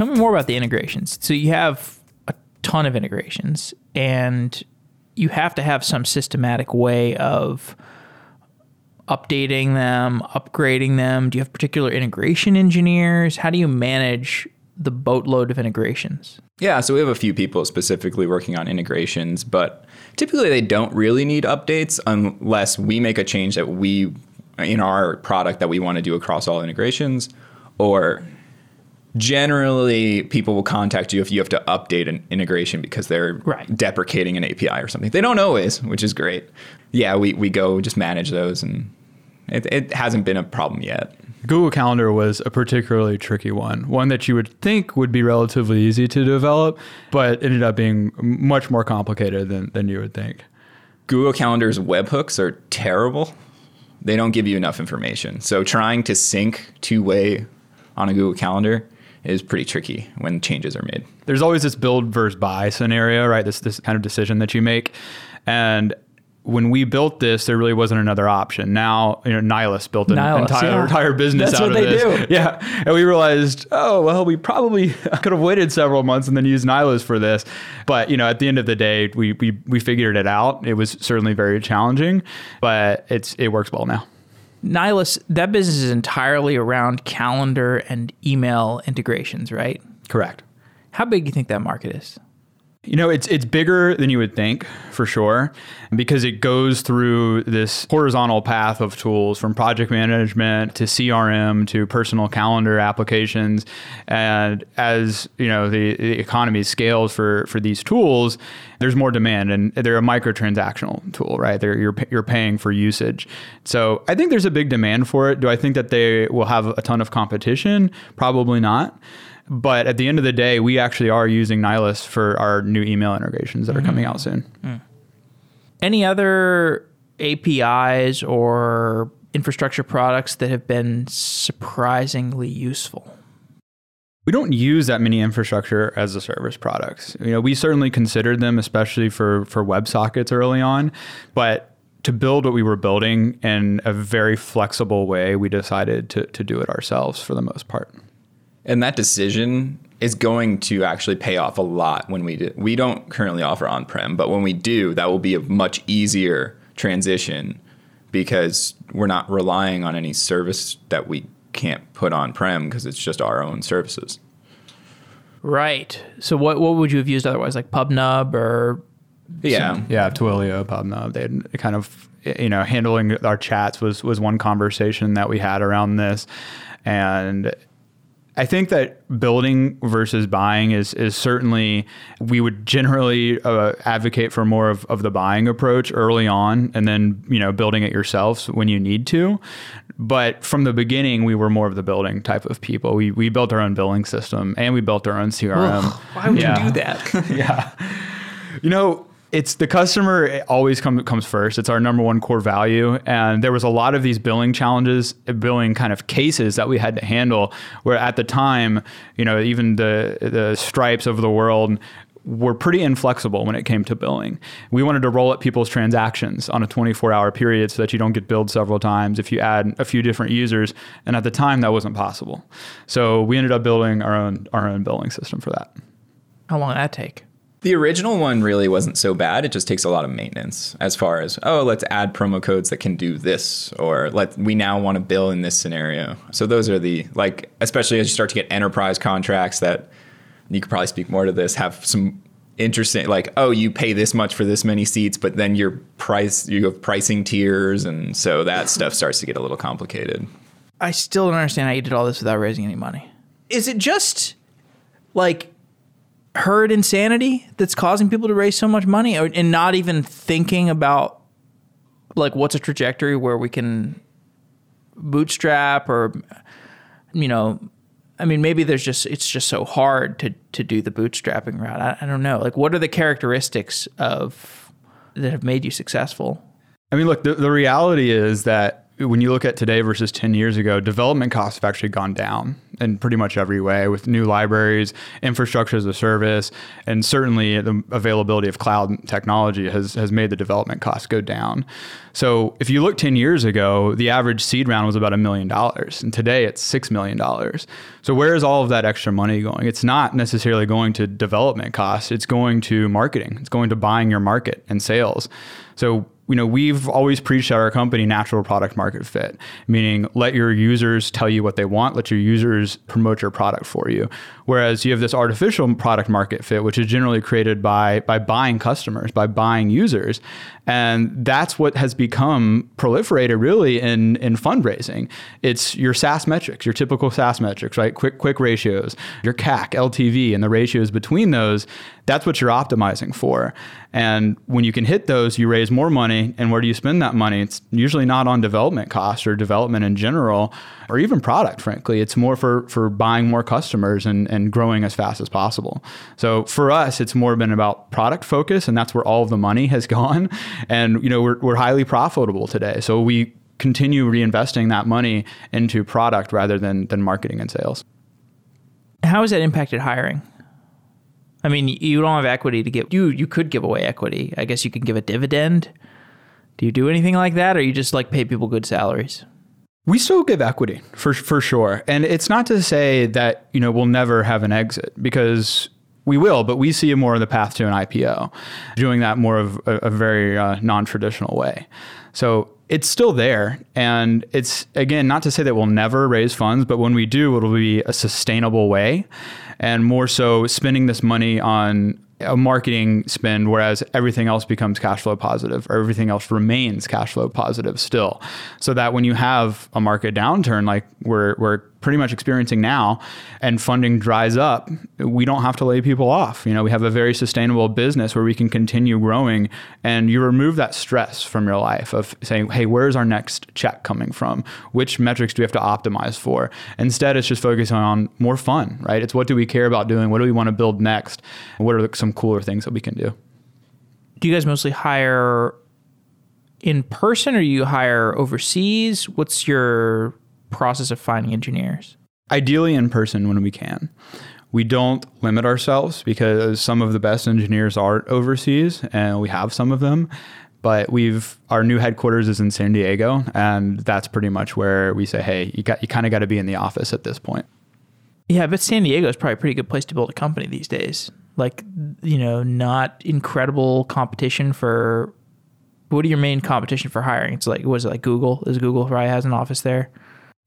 Tell me more about the integrations. So you have a ton of integrations and you have to have some systematic way of updating them, upgrading them. Do you have particular integration engineers? How do you manage the boatload of integrations? Yeah, so we have a few people specifically working on integrations, but typically they don't really need updates unless we make a change that we in our product that we want to do across all integrations or generally people will contact you if you have to update an integration because they're right. deprecating an API or something. They don't always, which is great. Yeah, we, we go just manage those and it, it hasn't been a problem yet. Google Calendar was a particularly tricky one, one that you would think would be relatively easy to develop, but ended up being much more complicated than, than you would think. Google Calendar's webhooks are terrible. They don't give you enough information. So trying to sync two way on a Google Calendar is pretty tricky when changes are made. There's always this build versus buy scenario, right? This this kind of decision that you make, and when we built this, there really wasn't another option. Now, you know, Nylas built an Nylas, entire yeah. entire business That's out what of they this. do. *laughs* Yeah, and we realized, oh well, we probably *laughs* could have waited several months and then used Nylas for this. But you know, at the end of the day, we we we figured it out. It was certainly very challenging, but it's it works well now. Nylas, that business is entirely around calendar and email integrations, right? Correct. How big do you think that market is? You know, it's it's bigger than you would think for sure, because it goes through this horizontal path of tools from project management to CRM to personal calendar applications, and as you know, the, the economy scales for for these tools, there's more demand, and they're a microtransactional tool, right? They're, you're you're paying for usage, so I think there's a big demand for it. Do I think that they will have a ton of competition? Probably not. But at the end of the day, we actually are using Nylas for our new email integrations that are coming out mm. soon. Mm. Any other APIs or infrastructure products that have been surprisingly useful? We don't use that many infrastructure as a service products. You know, we certainly considered them, especially for for WebSockets early on, but to build what we were building in a very flexible way, we decided to to do it ourselves for the most part. And that decision is going to actually pay off a lot when we do. We don't currently offer on prem, but when we do, that will be a much easier transition because we're not relying on any service that we can't put on prem because it's just our own services. Right. So what what would you have used otherwise, like PubNub or Yeah. Yeah, Twilio, PubNub, they kind of you know handling our chats was was one conversation that we had around this, and I think that building versus buying is is certainly we would generally uh, advocate for more of, of the buying approach early on, and then you know building it yourselves when you need to. But from the beginning, we were more of the building type of people. We we built our own billing system and we built our own CRM. why would Yeah. you do that? *laughs* yeah. You know, it's the customer always come, comes first. It's our number one core value. And there was a lot of these billing challenges, billing kind of cases that we had to handle where at the time, you know, even the the stripes of the world were pretty inflexible when it came to billing. We wanted to roll up people's transactions on a 24 hour period so that you don't get billed several times if you add a few different users. And at the time that wasn't possible. So we ended up building our own our own billing system for that. How long did that take? The original one really wasn't so bad. It just takes a lot of maintenance as far as, oh, let's add promo codes that can do this, or let we now want to bill in this scenario. So those are the like, especially as you start to get enterprise contracts that you could probably speak more to this, have some interesting like, oh, you pay this much for this many seats, but then your price you have pricing tiers, and so that *laughs* stuff starts to get a little complicated. I still don't understand how you did all this without raising any money. Is it just like herd insanity that's causing people to raise so much money or, and not even thinking about like what's a trajectory where we can bootstrap or you know I mean maybe there's just it's just so hard to to do the bootstrapping route. I, I don't know. Like what are the characteristics of that have made you successful? I mean, look, the, the reality is that when you look at today versus 10 years ago, development costs have actually gone down in pretty much every way with new libraries, infrastructure as a service, and certainly the availability of cloud technology has, has made the development costs go down. So if you look 10 years ago, the average seed round was about a million dollars, and today it's $6 million. So where is all of that extra money going? It's not necessarily going to development costs, it's going to marketing, it's going to buying your market and sales. So you know, we've always preached at our company natural product market fit, meaning let your users tell you what they want, let your users promote your product for you. Whereas you have this artificial product market fit, which is generally created by by buying customers, by buying users. And that's what has become proliferated really in, in fundraising. It's your SaaS metrics, your typical SaaS metrics, right? Quick, quick ratios, your CAC, LTV, and the ratios between those. That's what you're optimizing for. And when you can hit those, you raise more money. And where do you spend that money? It's usually not on development costs or development in general, or even product, frankly. It's more for, for buying more customers and, and growing as fast as possible. So for us, it's more been about product focus, and that's where all of the money has *laughs* gone. And you know, we're, we're highly profitable today. So we continue reinvesting that money into product rather than than marketing and sales. How has that impacted hiring? I mean, you don't have equity to give. You you could give away equity. I guess you could give a dividend. Do you do anything like that, or you just like pay people good salaries? We still give equity for for sure, and it's not to say that you know we'll never have an exit because we will, but we see more of the path to an IPO, doing that more of a, a very uh, non-traditional way. So it's still there, and it's again not to say that we'll never raise funds, but when we do, it'll be a sustainable way, and more so spending this money on a marketing spend, whereas everything else becomes cash flow positive or everything else remains cash flow positive still. So that when you have a market downturn like we're, we're pretty much experiencing now and funding dries up, we don't have to lay people off. You know, we have a very sustainable business where we can continue growing and you remove that stress from your life of saying, hey, where's our next check coming from? Which metrics do we have to optimize for? Instead, it's just focusing on more fun, right? It's what do we care about doing? What do we want to build next? What are some cooler things that we can do? Do you guys mostly hire in person or you hire overseas? What's your process of finding engineers? Ideally, in person when we can. We don't limit ourselves because some of the best engineers are overseas and we have some of them. But we've our new headquarters is in San Diego, and that's pretty much where we say, hey, you got you kind of got to be in the office at this point. Yeah, but San Diego is probably a pretty good place to build a company these days. Like, you know, not incredible competition for. What are your main competition for hiring? It's like, was it like Google? Is Google probably has an office there?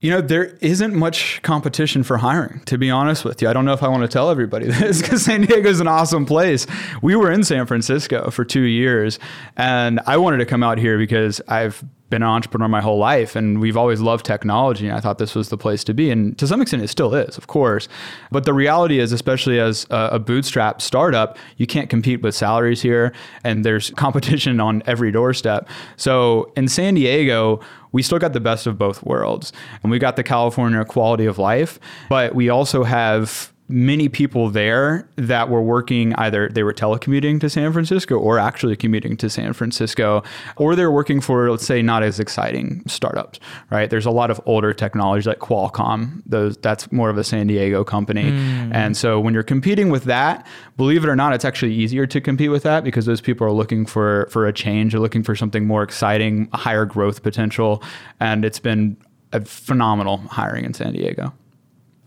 You know, there isn't much competition for hiring, to be honest with you. I don't know if I want to tell everybody *laughs* this because San Diego is an awesome place. We were in San Francisco for two years, and I wanted to come out here because I've been an entrepreneur my whole life and we've always loved technology and I thought this was the place to be. And to some extent it still is of course. But the reality is especially as a, a bootstrap startup you can't compete with salaries here and there's *laughs* competition on every doorstep. So in San Diego we still got the best of both worlds. And we got the California quality of life but we also have many people there that were working either they were telecommuting to San Francisco or actually commuting to San Francisco or they're working for let's say not as exciting startups right? There's a lot of older technology like Qualcomm those that's more of a San Diego company. Mm. and so when you're competing with that believe it or not it's actually easier to compete with that because those people are looking for for a change they're looking for something more exciting higher growth potential and it's been a phenomenal hiring in San Diego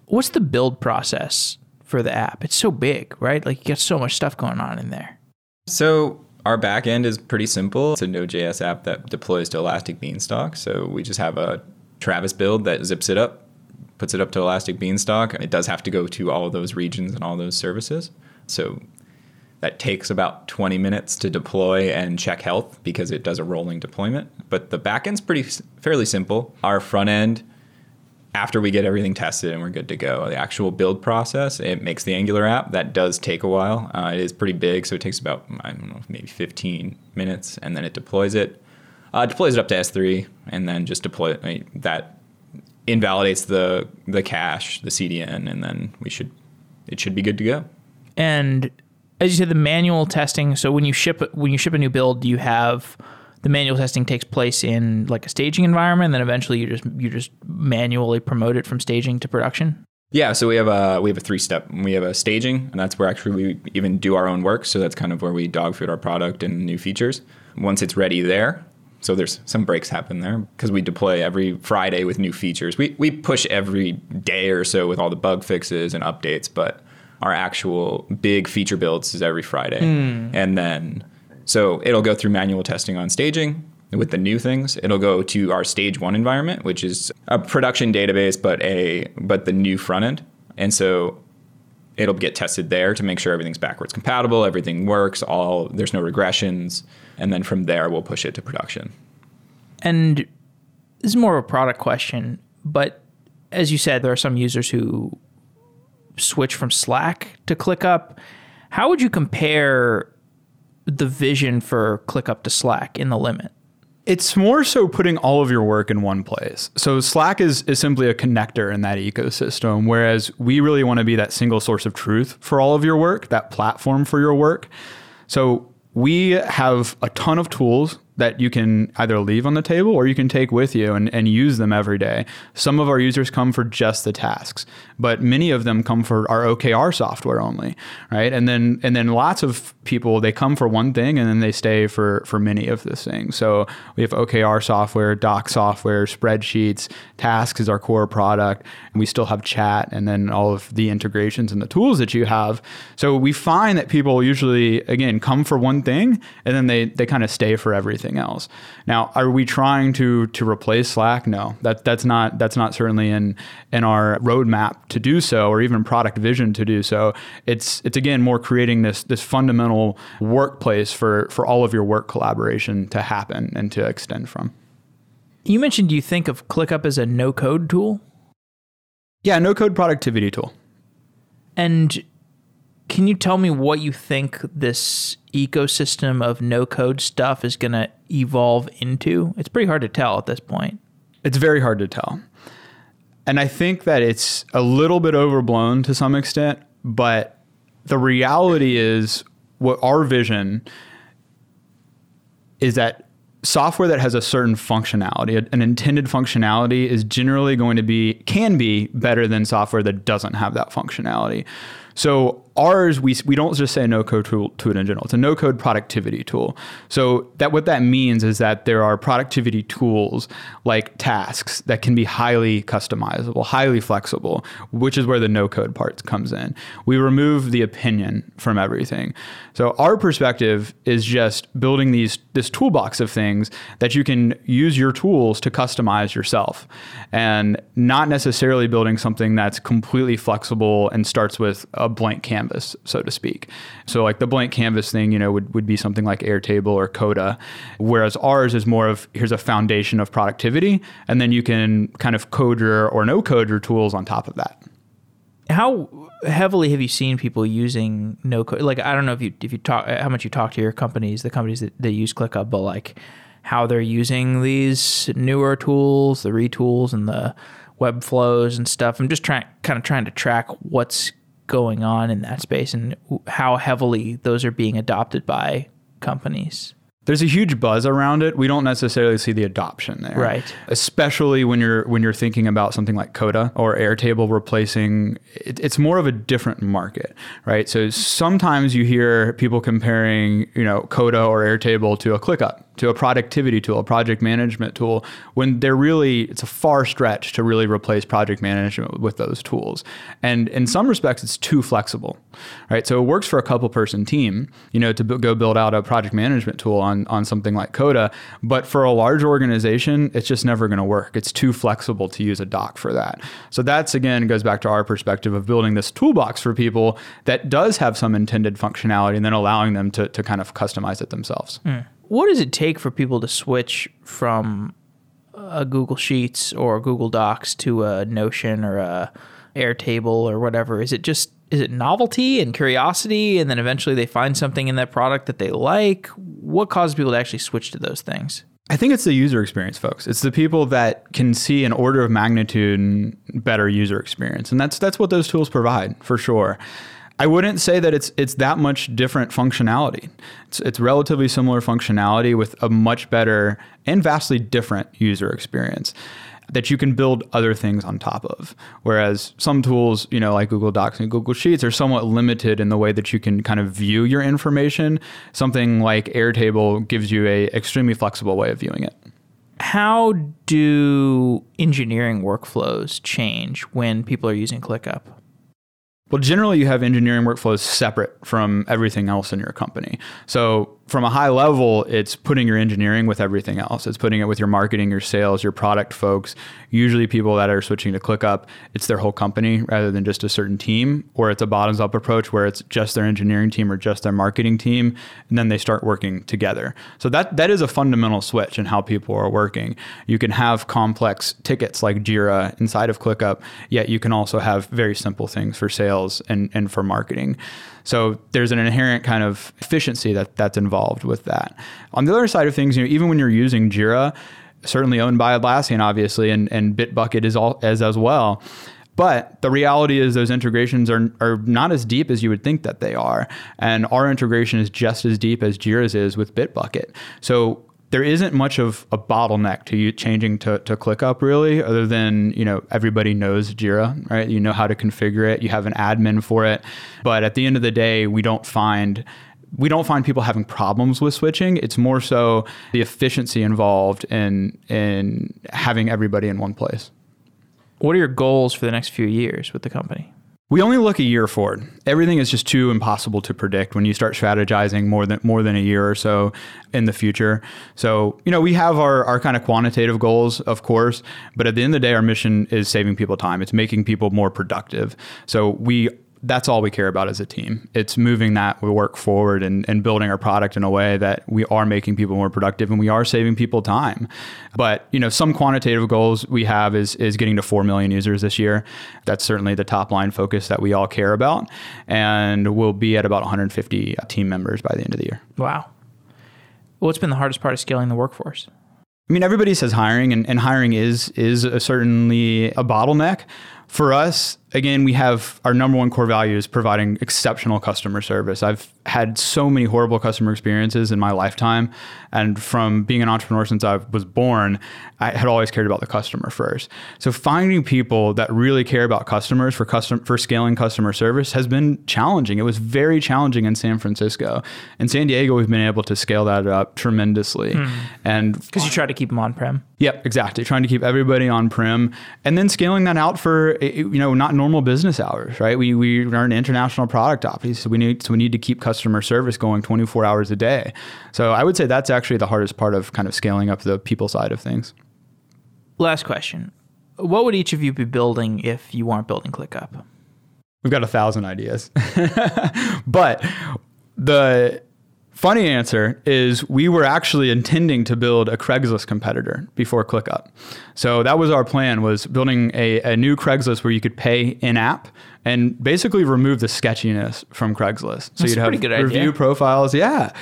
what's the build process for the app? It's so big, right? Like you get so much stuff going on in there. So our backend is pretty simple. It's a Node.js app that deploys to Elastic Beanstalk. So we just have a Travis build that zips it up, puts it up to Elastic Beanstalk. It does have to go to all those regions and all those services. So that takes about 20 minutes to deploy and check health because it does a rolling deployment. But the backend's pretty fairly simple. Our front end after we get everything tested and we're good to go, the actual build process, it makes the Angular app. That does take a while. Uh, it is pretty big, so it takes about, I don't know, maybe 15 minutes, and then it deploys it. Uh, deploys it up to S3, and then just deploy it. I mean, that invalidates the the cache, the CDN, and then we should it should be good to go. And as you said, the manual testing. So when you ship when you ship a new build, you have the manual testing takes place in like a staging environment, and then eventually you just you just manually promote it from staging to production. Yeah, so we have a we have a three step. We have a staging, and that's where actually we even do our own work. So that's kind of where we dog food our product and new features. Once it's ready there, so there's some breaks happen there because we deploy every Friday with new features. We we push every day or so with all the bug fixes and updates, but our actual big feature builds is every Friday, mm. and then so it'll go through manual testing on staging with the new things. It'll go to our stage one environment, which is a production database, but a but the new front end. And so it'll get tested there to make sure everything's backwards compatible, everything works, all there's no regressions, and then from there we'll push it to production. And this is more of a product question, but as you said, there are some users who switch from Slack to ClickUp. How would you compare the vision for ClickUp to Slack in the limit? It's more so putting all of your work in one place. So Slack is, is simply a connector in that ecosystem, whereas we really want to be that single source of truth for all of your work, that platform for your work. So we have a ton of tools that you can either leave on the table or you can take with you and, and use them every day. Some of our users come for just the tasks, but many of them come for our OKR software only, right? And then and then lots of people they come for one thing and then they stay for for many of those things. So we have OKR software, doc software, spreadsheets, tasks is our core product, and we still have chat and then all of the integrations and the tools that you have. So we find that people usually again come for one thing and then they they kind of stay for everything else. Now, are we trying to to replace Slack? No. That that's not that's not certainly in in our roadmap to do so or even product vision to do so. It's it's again more creating this this fundamental workplace for for all of your work collaboration to happen and to extend from. You mentioned you think of ClickUp as a no code tool? Yeah, no code productivity tool. And can you tell me what you think this ecosystem of no code stuff is going to evolve into? It's pretty hard to tell at this point. It's very hard to tell. And I think that it's a little bit overblown to some extent, but the reality is what our vision is that software that has a certain functionality, an intended functionality is generally going to be can be better than software that doesn't have that functionality. So ours, we, we don't just say no code tool to it in general. It's a no code productivity tool. So that what that means is that there are productivity tools like tasks that can be highly customizable, highly flexible, which is where the no code part comes in. We remove the opinion from everything. So our perspective is just building these this toolbox of things that you can use your tools to customize yourself and not necessarily building something that's completely flexible and starts with a blank canvas canvas, so to speak. So like the blank canvas thing, you know, would, would be something like Airtable or Coda, whereas ours is more of here's a foundation of productivity, and then you can kind of code your or no code your tools on top of that. How heavily have you seen people using no code? Like I don't know if you if you talk how much you talk to your companies, the companies that, that use ClickUp, but like how they're using these newer tools, the retools and the web flows and stuff. I'm just trying kind of trying to track what's going on in that space and how heavily those are being adopted by companies there's a huge buzz around it. We don't necessarily see the adoption there, right? Especially when you're when you're thinking about something like Coda or Airtable replacing. It, it's more of a different market, right? So sometimes you hear people comparing, you know, Coda or Airtable to a ClickUp to a productivity tool, a project management tool, when they're really, it's a far stretch to really replace project management with those tools. And in some respects, it's too flexible, right? So it works for a couple person team, you know, to b- go build out a project management tool on, on something like Coda. But for a large organization, it's just never going to work. It's too flexible to use a doc for that. So that's, again, goes back to our perspective of building this toolbox for people that does have some intended functionality and then allowing them to, to kind of customize it themselves. Mm what does it take for people to switch from a Google Sheets or Google Docs to a Notion or a Airtable or whatever? Is it just is it novelty and curiosity and then eventually they find something in that product that they like? What causes people to actually switch to those things? I think it's the user experience, folks. It's the people that can see an order of magnitude better user experience. And that's that's what those tools provide for sure. I wouldn't say that it's it's that much different functionality. It's it's relatively similar functionality with a much better and vastly different user experience that you can build other things on top of. Whereas some tools, you know, like Google Docs and Google Sheets are somewhat limited in the way that you can kind of view your information. Something like Airtable gives you a extremely flexible way of viewing it. How do engineering workflows change when people are using ClickUp? Well, generally, you have engineering workflows separate from everything else in your company. So, from a high level, it's putting your engineering with everything else. It's putting it with your marketing, your sales, your product folks. Usually, people that are switching to ClickUp, it's their whole company rather than just a certain team, or it's a bottoms up approach where it's just their engineering team or just their marketing team, and then they start working together. So that that is a fundamental switch in how people are working. You can have complex tickets like Jira inside of ClickUp, yet you can also have very simple things for sales and, and for marketing. So there's an inherent kind of efficiency that that's involved with that. On the other side of things, you know, even when you're using Jira, certainly owned by Atlassian, obviously, and, and Bitbucket is all as as well. But the reality is those integrations are, are not as deep as you would think that they are. And our integration is just as deep as Jira's is with Bitbucket. So there isn't much of a bottleneck to you changing to, to ClickUp really, other than, you know, everybody knows Jira, right? You know how to configure it, you have an admin for it. But at the end of the day, we don't find we don't find people having problems with switching. It's more so the efficiency involved in in having everybody in one place. What are your goals for the next few years with the company? We only look a year forward. Everything is just too impossible to predict when you start strategizing more than more than a year or so in the future. So, you know, we have our, our kind of quantitative goals, of course, but at the end of the day, our mission is saving people time. It's making people more productive. So we that's all we care about as a team. It's moving that work forward and, and building our product in a way that we are making people more productive and we are saving people time. But you know, some quantitative goals we have is is getting to four million users this year. That's certainly the top line focus that we all care about, and we'll be at about 150 team members by the end of the year. Wow. What's been the hardest part of scaling the workforce? I mean, everybody says hiring, and, and hiring is is a certainly a bottleneck. For us, again, we have our number one core value is providing exceptional customer service. I've had so many horrible customer experiences in my lifetime. And from being an entrepreneur since I was born, I had always cared about the customer first. So finding people that really care about customers for custom for scaling customer service has been challenging. It was very challenging in San Francisco. In San Diego, we've been able to scale that up tremendously. Mm. And because you try to keep them on prem. Yep, exactly. Trying to keep everybody on prem and then scaling that out for you know not normal business hours, right? We we are an international product office, so we need so we need to keep customer service going 24 hours a day. So I would say that's actually the hardest part of kind of scaling up the people side of things. Last question. What would each of you be building if you weren't building ClickUp? We've got a thousand ideas. *laughs* but the Funny answer is we were actually intending to build a Craigslist competitor before ClickUp. So that was our plan was building a, a new Craigslist where you could pay in app and basically remove the sketchiness from Craigslist. So That's you'd have review idea. profiles. Yeah.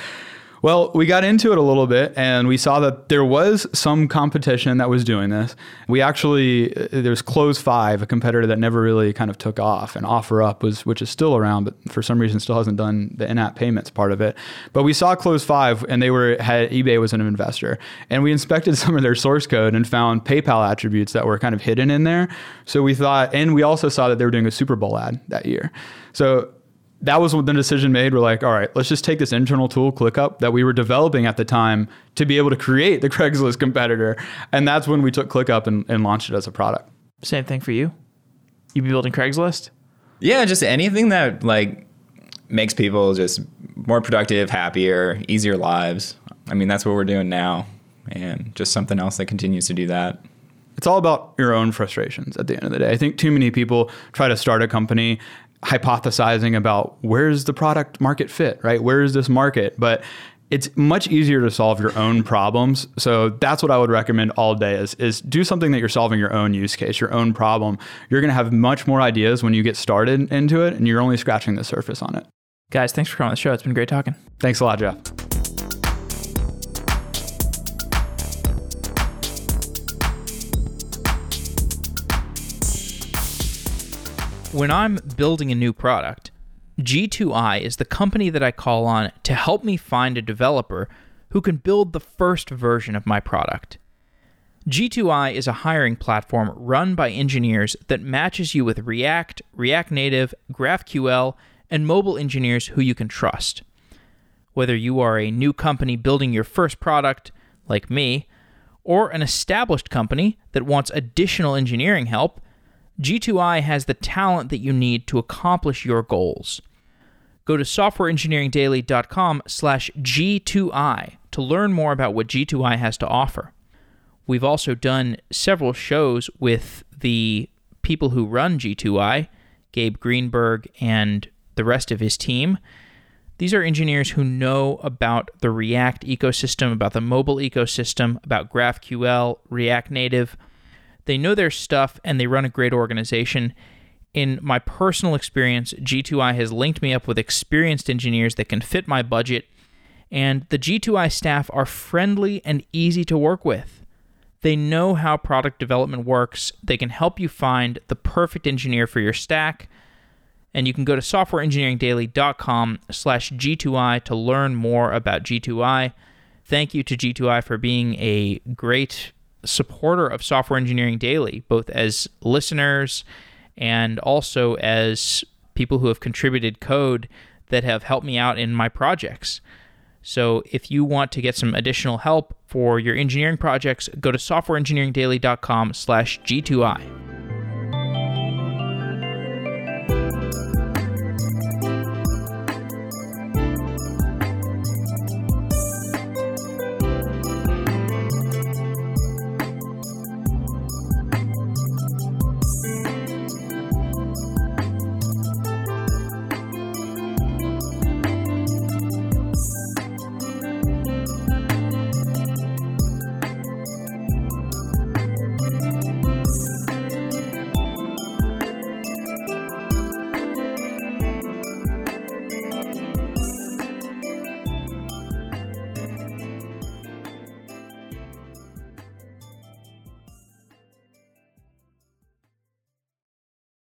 Well, we got into it a little bit and we saw that there was some competition that was doing this. We actually, uh, there's Close5, a competitor that never really kind of took off, and OfferUp was, which is still around, but for some reason still hasn't done the in-app payments part of it. But we saw Close5 and they were, had, eBay was an investor. And we inspected *laughs* some of their source code and found PayPal attributes that were kind of hidden in there. So we thought, and we also saw that they were doing a Super Bowl ad that year. So that was when the decision made. We're like, all right, let's just take this internal tool, ClickUp, that we were developing at the time to be able to create the *laughs* Craigslist competitor. And that's when we took ClickUp and, and launched it as a product. Same thing for you. You be building Craigslist? Yeah, just anything that like makes people just more productive, happier, easier lives. I mean, that's what we're doing now. And just something else that continues to do that. It's all about your own frustrations at the end of the day. I think too many people try to start a company hypothesizing about where's the product market fit, right? Where is this market? But it's much easier to solve your own problems. So that's what I would recommend all day is, is do something that you're solving your own use case, your own problem. You're going to have much more ideas when you get started into it and you're only scratching the surface on it. Guys, thanks for coming on the show. It's been great talking. Thanks a lot, Jeff. When I'm building a new product, G2I is the company that I call on to help me find a developer who can build the first version of my product. G2I is a hiring platform run by engineers that matches you with React, React Native, GraphQL, and mobile engineers who you can trust. Whether you are a new company building your first product, like me, or an established company that wants additional engineering help, G2I has the talent that you need to accomplish your goals. Go to softwareengineeringdaily.com slash G2I to learn more about what G2I has to offer. We've also done several shows with the people who run G2I, Gabe Greenberg and the rest of his team. These are engineers who know about the React ecosystem, about the mobile ecosystem, about GraphQL, React Native, they know their stuff and they run a great organization. In my personal experience, G2I has linked me up with experienced engineers that can fit my budget, and the G2I staff are friendly and easy to work with. They know how product development works. They can help you find the perfect engineer for your stack. And you can go to softwareengineeringdaily.com slash G2I to learn more about G2I. thank you to G2I for being a great supporter of Software Engineering Daily, both as listeners and also as people who have contributed code that have helped me out in my projects. So if you want to get some additional help for your engineering projects, go to softwareengineeringdaily.com slash G2I.